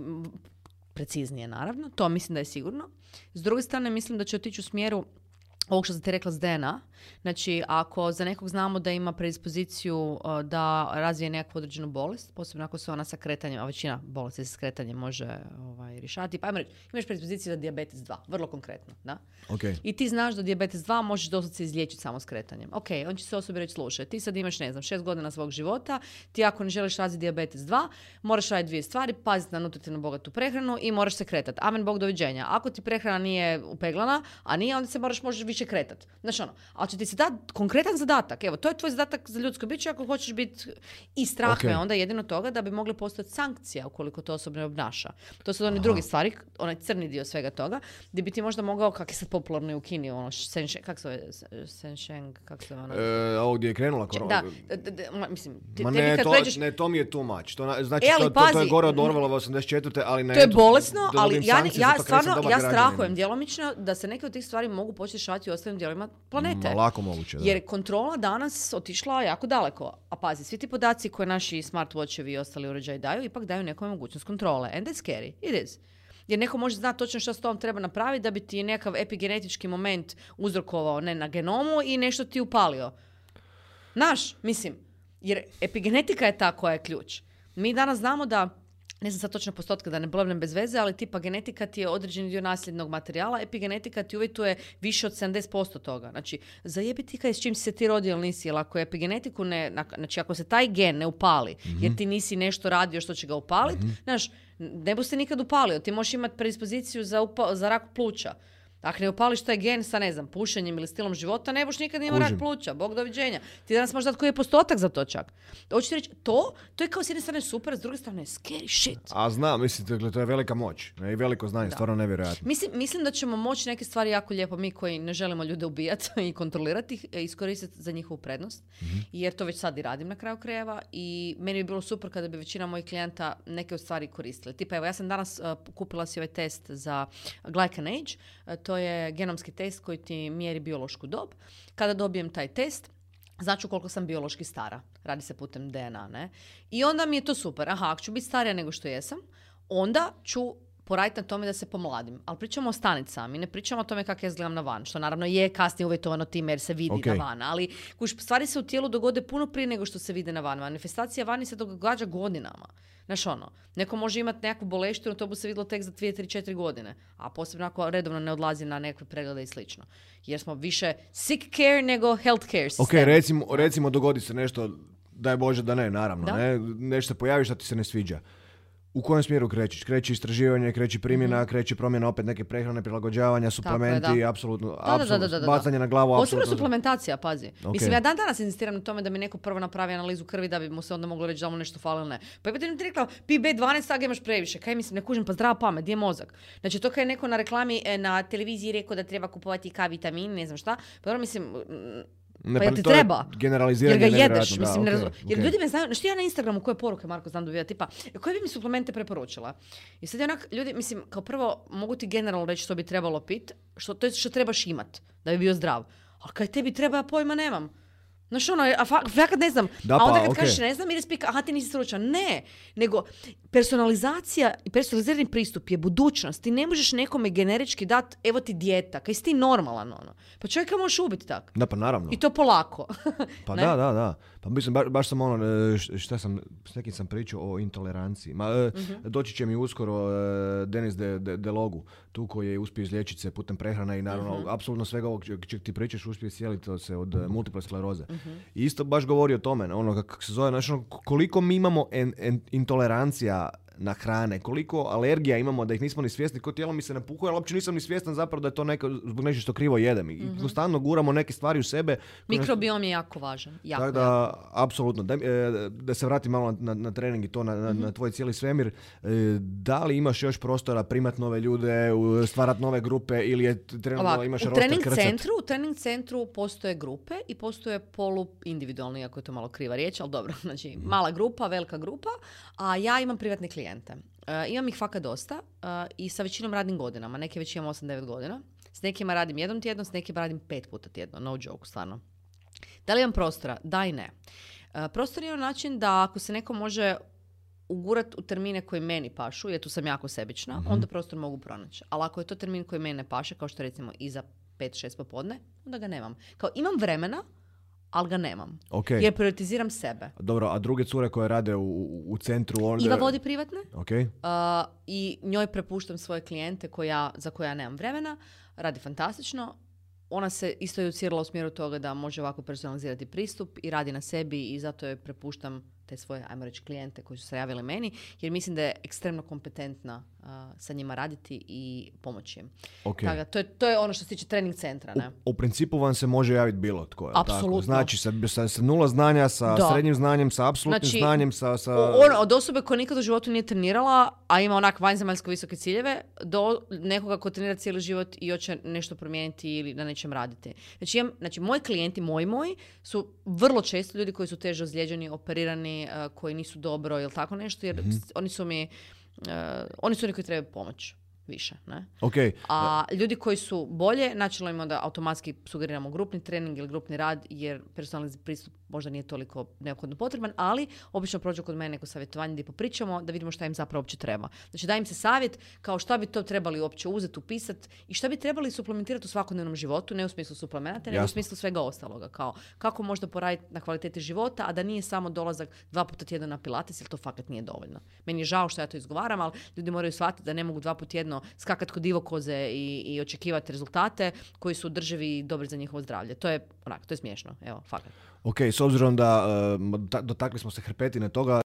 S2: preciznije naravno, to mislim da je sigurno. S druge strane mislim da će otići u smjeru ovog što sam ti rekla s DNA. Znači, ako za nekog znamo da ima predispoziciju uh, da razvije nekakvu određenu bolest, posebno ako se ona sa kretanjem, a većina bolesti sa kretanjem može ovaj, rješavati. Pa ajmo reći, imaš predispoziciju za dijabetes 2, vrlo konkretno. Da?
S1: Ok.
S2: I ti znaš da dijabetes 2 možeš doslovce izliječiti samo s kretanjem. Ok, on će se osobi reći, slušaj, ti sad imaš, ne znam, šest godina svog života, ti ako ne želiš razviti dijabetes 2, moraš raditi dvije stvari, paziti na nutritivno bogatu prehranu i moraš se kretati. Amen, Bog, doviđenja. Ako ti prehrana nije upeglana, a nije, onda se moraš možeš više kretati. Znači ono, ali će ti se dati konkretan zadatak. Evo, to je tvoj zadatak za ljudsko biće ako hoćeš biti i strah
S1: Ok.
S2: me onda jedino toga da bi mogli postati sankcija ukoliko to osoba ne obnaša. To su one druge stvari, onaj crni dio svega toga, gdje bi ti možda mogao, kak je sad popularno i u Kini, ono, Shenzhen, kak se zove, Shenzhen, kak se ono?
S1: E, ovo gdje je krenula korona.
S2: Da, d- d- ma, mislim, ti,
S1: Ma ne to,
S2: pređeš,
S1: ne, to mi je too much. To, na- znači,
S2: E, ali
S1: to, to, to je
S2: pazi,
S1: gore od Orwellova 84. ali ne...
S2: to je bolesno, ali ja, ja stvarno, ja strahujem djelomično da se neke od tih stvari mogu početi dešavati u ostalim dijelovima planete.
S1: Ma, lako moguće, da.
S2: Jer je kontrola danas otišla jako daleko. A pazi, svi ti podaci koje naši smartwatchevi i ostali uređaji daju, ipak daju nekome mogućnost kontrole. And that's scary. It is. Jer neko može znati točno što s tom treba napraviti da bi ti nekakav epigenetički moment uzrokovao ne na genomu i nešto ti upalio. Naš, mislim, jer epigenetika je ta koja je ključ. Mi danas znamo da ne znam sad točno postotke da ne blevnem bez veze, ali tipa genetika ti je određeni dio nasljednog materijala, epigenetika ti uvjetuje više od 70% toga. Znači, zajebiti kaj s čim si se ti rodio ili nisi, jer ako je epigenetiku ne, na- znači ako se taj gen ne upali, jer ti nisi nešto radio što će ga upaliti, znaš, ne bu se nikad upalio, ti možeš imati predispoziciju za, upa- za rak pluća. Ako ne upališ taj gen sa, ne znam, pušenjem ili stilom života, ne boš nikad imao rak pluća. Bog doviđenja. Ti danas možeš dati koji je postotak za to čak. Hoću ti reći, to, to je kao s jedne strane super, s druge strane scary shit.
S1: A znam, mislim, dakle, to je velika moć i veliko znanje,
S2: Da.
S1: stvarno nevjerojatno.
S2: Mislim, mislim da ćemo moći neke stvari jako lijepo, mi koji ne želimo ljude ubijati (laughs) i kontrolirati ih, e, iskoristiti za njihovu prednost. Jer to već sad i radim na kraju krajeva i meni bi bilo super kada bi većina mojih klijenta neke od stvari koristili. Tipa, evo, ja sam danas uh, kupila si ovaj test za Glycan Age. Uh, to je genomski test koji ti mjeri biološku dob. Kada dobijem taj test, Znači koliko sam biološki stara. Radi se putem DNA, ne? I onda mi je to super. Aha, ako ću biti starija nego što jesam, onda ću poraditi na tome da se pomladim. Ali pričamo o stanicama, mi ne pričamo o tome kako ja izgledam na van, što naravno je kasnije uvjetovano time jer se vidi
S1: Ok.
S2: na van, ali kuš, stvari se u tijelu dogode puno prije nego što se vide na van. Manifestacija vani se događa godinama. Znaš ono, neko može imati nekakvu boleštinu, to bi se vidjelo tek za 2, 3, 4 godine, a posebno ako redovno ne odlazi na nekakve preglede i slično. Jer smo više sick care nego health care sistem.
S1: Ok, recimo, recimo dogodi se nešto, daj Bože da ne, naravno,
S2: Da.
S1: ne, nešto se pojavi što ti se ne sviđa. U kojem smjeru krećeš? Kreće istraživanje, kreće primjena, kreće promjena opet neke prehrane, prilagođavanja, suplementi,
S2: Mhm. da.
S1: apsolutno,
S2: Da,
S1: apsolutno,
S2: da,
S1: bacanje na glavu,
S2: Posebno suplementacija, pazi.
S1: Ok.
S2: Mislim, ja dan danas insistiram na tome da mi neko prvo napravi analizu krvi da bi mu se onda moglo reći da mu nešto fali ili ne. Pa je ti rekla, pi B12, a imaš previše. Kaj mislim, ne kužim, pa zdrava pamet, gdje je mozak? Znači, to kad je neko na reklami e, na televiziji rekao da treba kupovati K vitamin, ne znam šta, pa dobro mislim,
S1: Ne,
S2: pa jel ti treba?
S1: Generaliziranje
S2: jer ga
S1: je
S2: jedeš,
S1: nevjerojatno,
S2: mislim,
S1: da,
S2: ne razum- Jer ljudi me znaju, ti ja na Instagramu koje poruke, Marko, znam dobija, tipa, koje bi mi suplemente preporučila? I sad je onak, ljudi, mislim, kao prvo, mogu ti generalno reći što bi trebalo pit, što, to je što trebaš imat, da bi bio zdrav. Ali kaj tebi treba, ja pojma nemam. Znaš ono, a fa, fakat ne znam.
S1: Da,
S2: a onda
S1: pa,
S2: kad
S1: ok.
S2: kažeš ne znam, ide spika, aha ti nisi stručan. Ne, nego personalizacija i personalizirani pristup je budućnost. Ti ne možeš nekome generički dati, evo ti dijeta, kaj si ti normalan ono. Pa čovjeka možeš ubiti tak.
S1: Da, pa naravno.
S2: I to polako. (laughs)
S1: Pa
S2: ne?
S1: da, da, da. Pa mislim, baš, baš sam ono, e, šta sam, s nekim sam pričao o intoleranciji. Ma,
S2: Mhm.
S1: doći će mi uskoro e, Denis de, de, Delogu, tu koji je uspio izliječiti se putem prehrane i naravno,
S2: Mhm.
S1: apsolutno svega ovog čeg ti pričaš uspio cijeliti se od e, multiple skleroze.
S2: Mhm.
S1: I isto baš govori o tome, ono, kako se zove, znači, ono, koliko mi imamo en- en- intolerancija na hrane, koliko alergija imamo da ih nismo ni svjesni, ko tijelo mi se napuhuje, ali uopće nisam ni svjestan zapravo da je to neko, zbog nešto što krivo jedem. I
S2: Mhm.
S1: konstantno guramo neke stvari u sebe.
S2: Mikrobiom je jako važan. Jako,
S1: tako
S2: jako.
S1: da, apsolutno. Daj, e, da se vratim malo na, na trening i to na, na,
S2: Mhm.
S1: na tvoj cijeli svemir. E, da li imaš još prostora primat nove ljude, stvarat nove grupe ili je trenutno
S2: Ovako,
S1: imaš
S2: u trening
S1: krcat?
S2: centru, u trening centru postoje grupe i postoje polu individualni, ako je to malo kriva riječ, ali dobro, (laughs) znači mala grupa, velika grupa, a ja imam privatne klijente. E, imam ih fakat dosta e, i sa većinom radnim godinama, neke već imam 8-9 godina. S nekima radim jednom tjedno, s nekima radim pet puta tjedno, no joke, stvarno. Da li imam prostora? Da i ne. E, prostor je na način da ako se neko može ugurat u termine koji meni pašu, jer tu sam jako sebična,
S1: Mhm.
S2: onda prostor mogu pronaći. Ali ako je to termin koji meni ne paše, kao što recimo iza 5-6 popodne, onda ga nemam. Kao imam vremena, ali ga nemam.
S1: Ok,
S2: Jer prioritiziram sebe.
S1: dobro, a druge cure koje rade u, u- centru, onda...
S2: Iva vodi privatne
S1: Ok,
S2: uh, i njoj prepuštam svoje klijente koja, za koje ja nemam vremena. Radi fantastično. Ona se isto educirala u smjeru toga da može ovako personalizirati pristup i radi na sebi i zato joj prepuštam te svoje, ajmo reći, klijente koji su se javili meni, jer mislim da je ekstremno kompetentna sa njima raditi i pomoći im.
S1: ok.
S2: Tako to, je, to je ono što se tiče trening centra. Ne?
S1: U, u principu vam se može javiti bilo tko. tako?
S2: Apsolutno.
S1: Znači, sa, sa, sa nula znanja, sa
S2: Da.
S1: srednjim znanjem, sa apsolutnim
S2: Znači,
S1: znanjem, sa... sa...
S2: O- ono, od osobe koja nikad u životu nije trenirala, a ima onak vanjzemaljsko visoke ciljeve, do nekoga ko trenira cijeli život i hoće nešto promijeniti ili na nečem raditi. Znači, imam, znači moji klijenti, moji moji, su vrlo često ljudi koji su teže ozlijeđeni, operirani, koji nisu dobro ili tako nešto, jer s- oni su mi, oni su oni koji trebaju pomoć više, ne?
S1: Ok,
S2: A ljudi koji su bolje, načelno im onda automatski sugeriramo grupni trening ili grupni rad, jer personalni pristup možda nije toliko neophodno potreban, ali obično prođu kod mene neko savjetovanje gdje popričamo da vidimo šta im zapravo uopće treba. Znači dajem se savjet kao šta bi to trebali uopće uzeti, upisati i šta bi trebali suplementirati u svakodnevnom životu, ne u smislu suplemenata, nego u smislu svega ostaloga. Kao kako možda poraditi na kvaliteti života, a da nije samo dolazak dva puta tjedno na pilates, jer to fakat nije dovoljno. Meni je žao što ja to izgovaram, ali ljudi moraju shvatiti da ne mogu dva puta tjedno skakat kod divokoze i, i očekivati rezultate koji su održivi i dobri za njihovo zdravlje. To je onak, to je smiješno. Evo, fakat.
S1: Ok, s obzirom da e, ta- dotakli smo se hrpetine toga,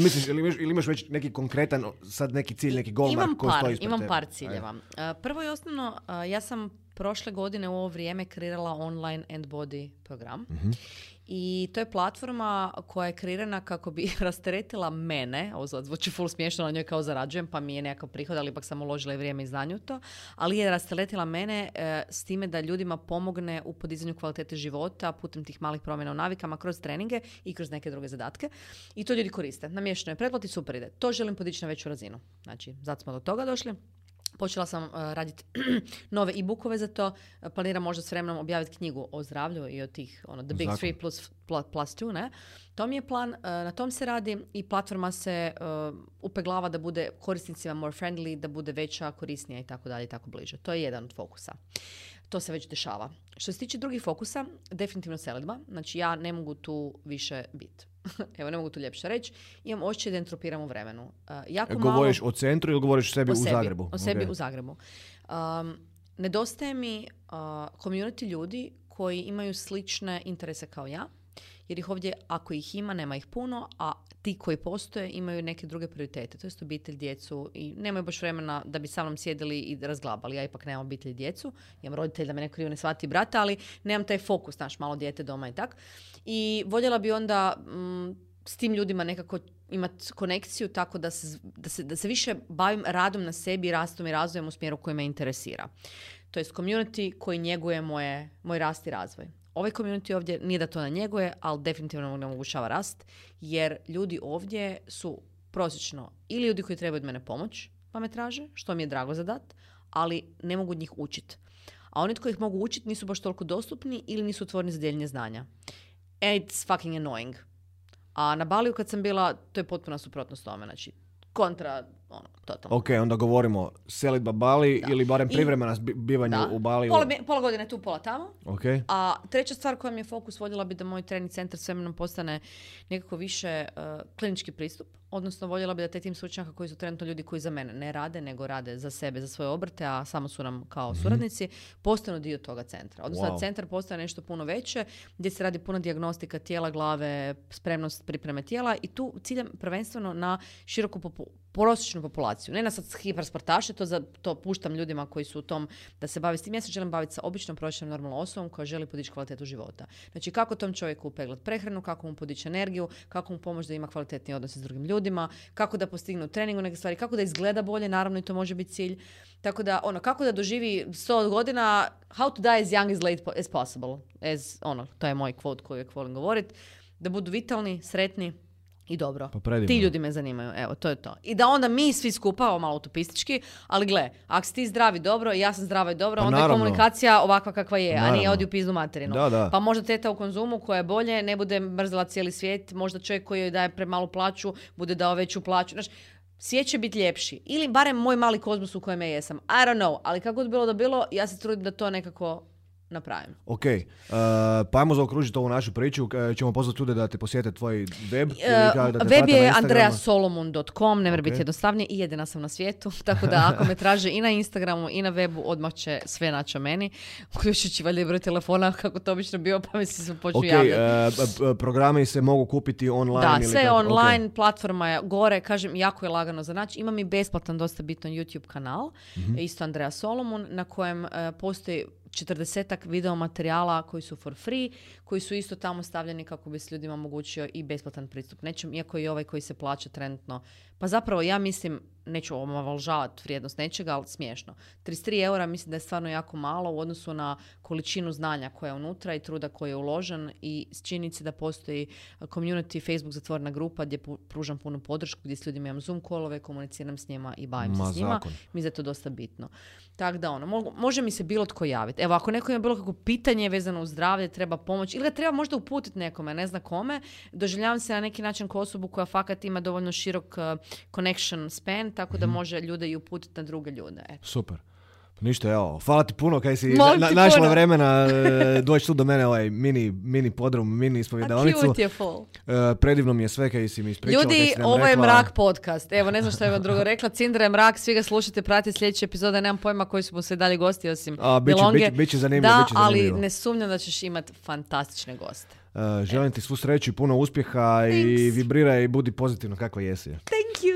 S1: misliš, ili imaš, ili imaš već neki konkretan, sad neki cilj, neki gol
S2: imam
S1: koji
S2: par,
S1: stoji ispred
S2: imam
S1: tebe?
S2: par ciljeva. Uh, Prvo i osnovno, uh, ja sam prošle godine u ovo vrijeme kreirala online and body program.
S1: Mhm.
S2: I to je platforma koja je kreirana kako bi (laughs) rasteretila mene, ovo sad zvuči full smiješno, na njoj kao zarađujem, pa mi je nekakav prihod, ali ipak sam uložila i vrijeme i znanje to, ali je rasteretila mene e, s time da ljudima pomogne u podizanju kvalitete života putem tih malih promjena u navikama kroz treninge i kroz neke druge zadatke. I to ljudi koriste. Namješteno je pretplati, super ide. To želim podići na veću razinu. Znači, zato smo do toga došli. Počela sam uh, raditi (clears throat) nove e-bookove za to. Planiram možda s vremenom objaviti knjigu o zdravlju i o tih, ono, the big
S1: Zakon.
S2: three plus, plus two, ne? To mi je plan, uh, na tom se radi i platforma se uh, upeglava da bude korisnicima more friendly, da bude veća, korisnija i tako dalje i tako bliže. To je jedan od fokusa. To se već dešava. Što se tiče drugih fokusa, definitivno selidba. Znači ja ne mogu tu više biti. (laughs) Evo, ne mogu tu ljepše reći. Imam osjećaj da entropiram u vremenu. Uh, jako malo...
S1: Govoriš o centru ili govoriš o sebi
S2: o
S1: u
S2: sebi,
S1: Zagrebu?
S2: O sebi u Zagrebu. Um, nedostaje mi uh, community ljudi koji imaju slične interese kao ja, jer ih ovdje, ako ih ima, nema ih puno, a ti koji postoje imaju neke druge prioritete, to jest obitelj, djecu i nemaju baš vremena da bi sa mnom sjedili i razglabali. Ja ipak nemam obitelj i djecu, imam roditelj da me neko krivo ne shvati brata, ali nemam taj fokus, znaš, malo dijete doma i tak. I voljela bi onda mm, s tim ljudima nekako imati konekciju tako da se, da, se, da se više bavim radom na sebi, rastom i razvojem u smjeru koji me interesira. To je community koji njeguje moje, moj rast i razvoj. Ovaj community ovdje nije da to ne njeguje, ali definitivno ne omogućava rast, jer ljudi ovdje su prosječno ili ljudi koji trebaju od mene pomoć, pa me traže, što mi je drago za dat, ali ne mogu od njih učiti. A oni koji ih mogu učiti nisu baš toliko dostupni ili nisu otvoreni za dijeljenje znanja. And it's fucking annoying. A na Baliju kad sam bila, to je potpuna suprotnost tome. Znači, kontra, ono, totalno.
S1: Ok, onda govorimo selitba Bali
S2: Da.
S1: ili barem privremena bi- bivanje
S2: Da.
S1: u Bali.
S2: Pola, pola godine tu, pola tamo.
S1: Ok,
S2: A treća stvar koja mi je fokus, voljela bi da moj trening centar s vremenom postane nekako više uh, klinički pristup. Odnosno, voljela bi da taj tim stručnjaka koji su trenutno ljudi koji za mene ne rade, nego rade za sebe, za svoje obrte, a samo su nam kao suradnici, postanu dio toga centra. Odnosno,
S1: Wow.
S2: centar postane nešto puno veće, gdje se radi puno dijagnostika tijela, glave, spremnost pripreme tijela i tu ciljam prvenstveno na široku popu- prosječnu populaciju. Ne na sad hipersportaše, to, za, to puštam ljudima koji su u tom da se bave s tim. Ja se želim baviti sa običnom, prosječnom, normalnom osobom koja želi podići kvalitetu života. Znači kako tom čovjeku upeglat prehranu, kako mu podići energiju, kako mu pomoći da ima kvalitetni odnose s drugim ljudima, kako da postigne u treningu neke stvari, kako da izgleda bolje, naravno i to može biti cilj. Tako da, ono, kako da doživi 100 godina, how to die as young as late as possible. As, ono, to je moj quote koji uvijek volim govorit. Da budu vitalni, sretni i dobro.
S1: Pa predivno.
S2: Ti ljudi me zanimaju, evo, to je to. I da onda mi svi skupa, ovo malo utopistički, ali gle, ako si ti zdravi dobro i ja sam zdrava i dobro,
S1: Pa
S2: onda je
S1: naravno.
S2: komunikacija ovakva kakva je, a nije
S1: Naravno.
S2: odi u pizdu materinu.
S1: Da, da.
S2: Pa možda teta u konzumu koja je bolje, ne bude mrzela cijeli svijet, možda čovjek koji joj daje premalu plaću, bude dao veću plaću. Znaš, svijet će biti ljepši. Ili barem moj mali kozmos u kojem ja jesam. I don't know, ali kako god bilo da bilo, ja se trudim da to nekako napravim.
S1: ok. Uh, pa ajmo zaokružiti ovu našu priču. Uh, ćemo pozvati ljude da te posjete tvoj web. ili kako da te
S2: web je andreasolomon.com, ne mora
S1: Ok.
S2: biti jednostavnije i jedina sam na svijetu, (laughs) tako da ako me traže i na Instagramu i na webu, odmah će sve naći o meni, uključujući valjda i broj telefona, (laughs) kako to obično bio, pa mi se počnu
S1: Ok,
S2: javljati.
S1: uh, programi se mogu kupiti online
S2: Da,
S1: ili
S2: sve
S1: kako?
S2: Online, platforma je gore, kažem, jako je lagano za naći. Imam i besplatan, dosta bitan YouTube kanal,
S1: Mhm.
S2: isto Andreja Solomon, na kojem postoji četrdesetak video materijala koji su for free, koji su isto tamo stavljeni kako bi se ljudima omogućio i besplatan pristup nečem, iako i ovaj koji se plaća trenutno. Pa zapravo ja mislim, neću omalovažavati vrijednost nečega, ali smiješno. 33 eura mislim da je stvarno jako malo u odnosu na količinu znanja koja je unutra i truda koji je uložen i s činjenici da postoji community, Facebook zatvorena grupa gdje pružam punu podršku, gdje s ljudima imam Zoom kolove, komuniciram s njima i bavim
S1: Ma,
S2: se s njima.
S1: zakon.
S2: Mi je to dosta bitno. Tako da ono, može mi se bilo tko javiti. Evo, ako neko ima bilo kakvo pitanje vezano uz zdravlje, treba pomoć ili ga treba možda uputiti nekome, ne zna kome, doživljavam se na neki način kao osobu koja fakat ima dovoljno širok uh, connection span, tako
S1: Mhm.
S2: da može ljude i uputiti na druge ljude. Eto.
S1: Super. Ništa, evo, hvala ti puno kaj si na- našla
S2: puno.
S1: vremena e, (laughs) doći tu do mene ovaj mini, mini podrum, mini
S2: A
S1: ispovjedalnicu.
S2: cute je full.
S1: E, predivno mi je sve kaj si mi ispričala.
S2: Ljudi, ovo je. Mrak podcast. Evo, ne znam što je vam drugo rekla. Cindra je Mrak, svi ga slušajte, pratite sljedeće epizode. Nemam pojma koji su mu se dalje gosti osim
S1: A, bit će-
S2: Delonge.
S1: bit će- bit će zanimljivo,
S2: Da,
S1: bit će
S2: ali
S1: zanimljivo.
S2: ne sumnjam da ćeš imati fantastične goste.
S1: E, želim ti svu sreću i puno uspjeha i
S2: Thanks.
S1: vibriraj i budi pozitivno kakva jesi.
S2: Thank you!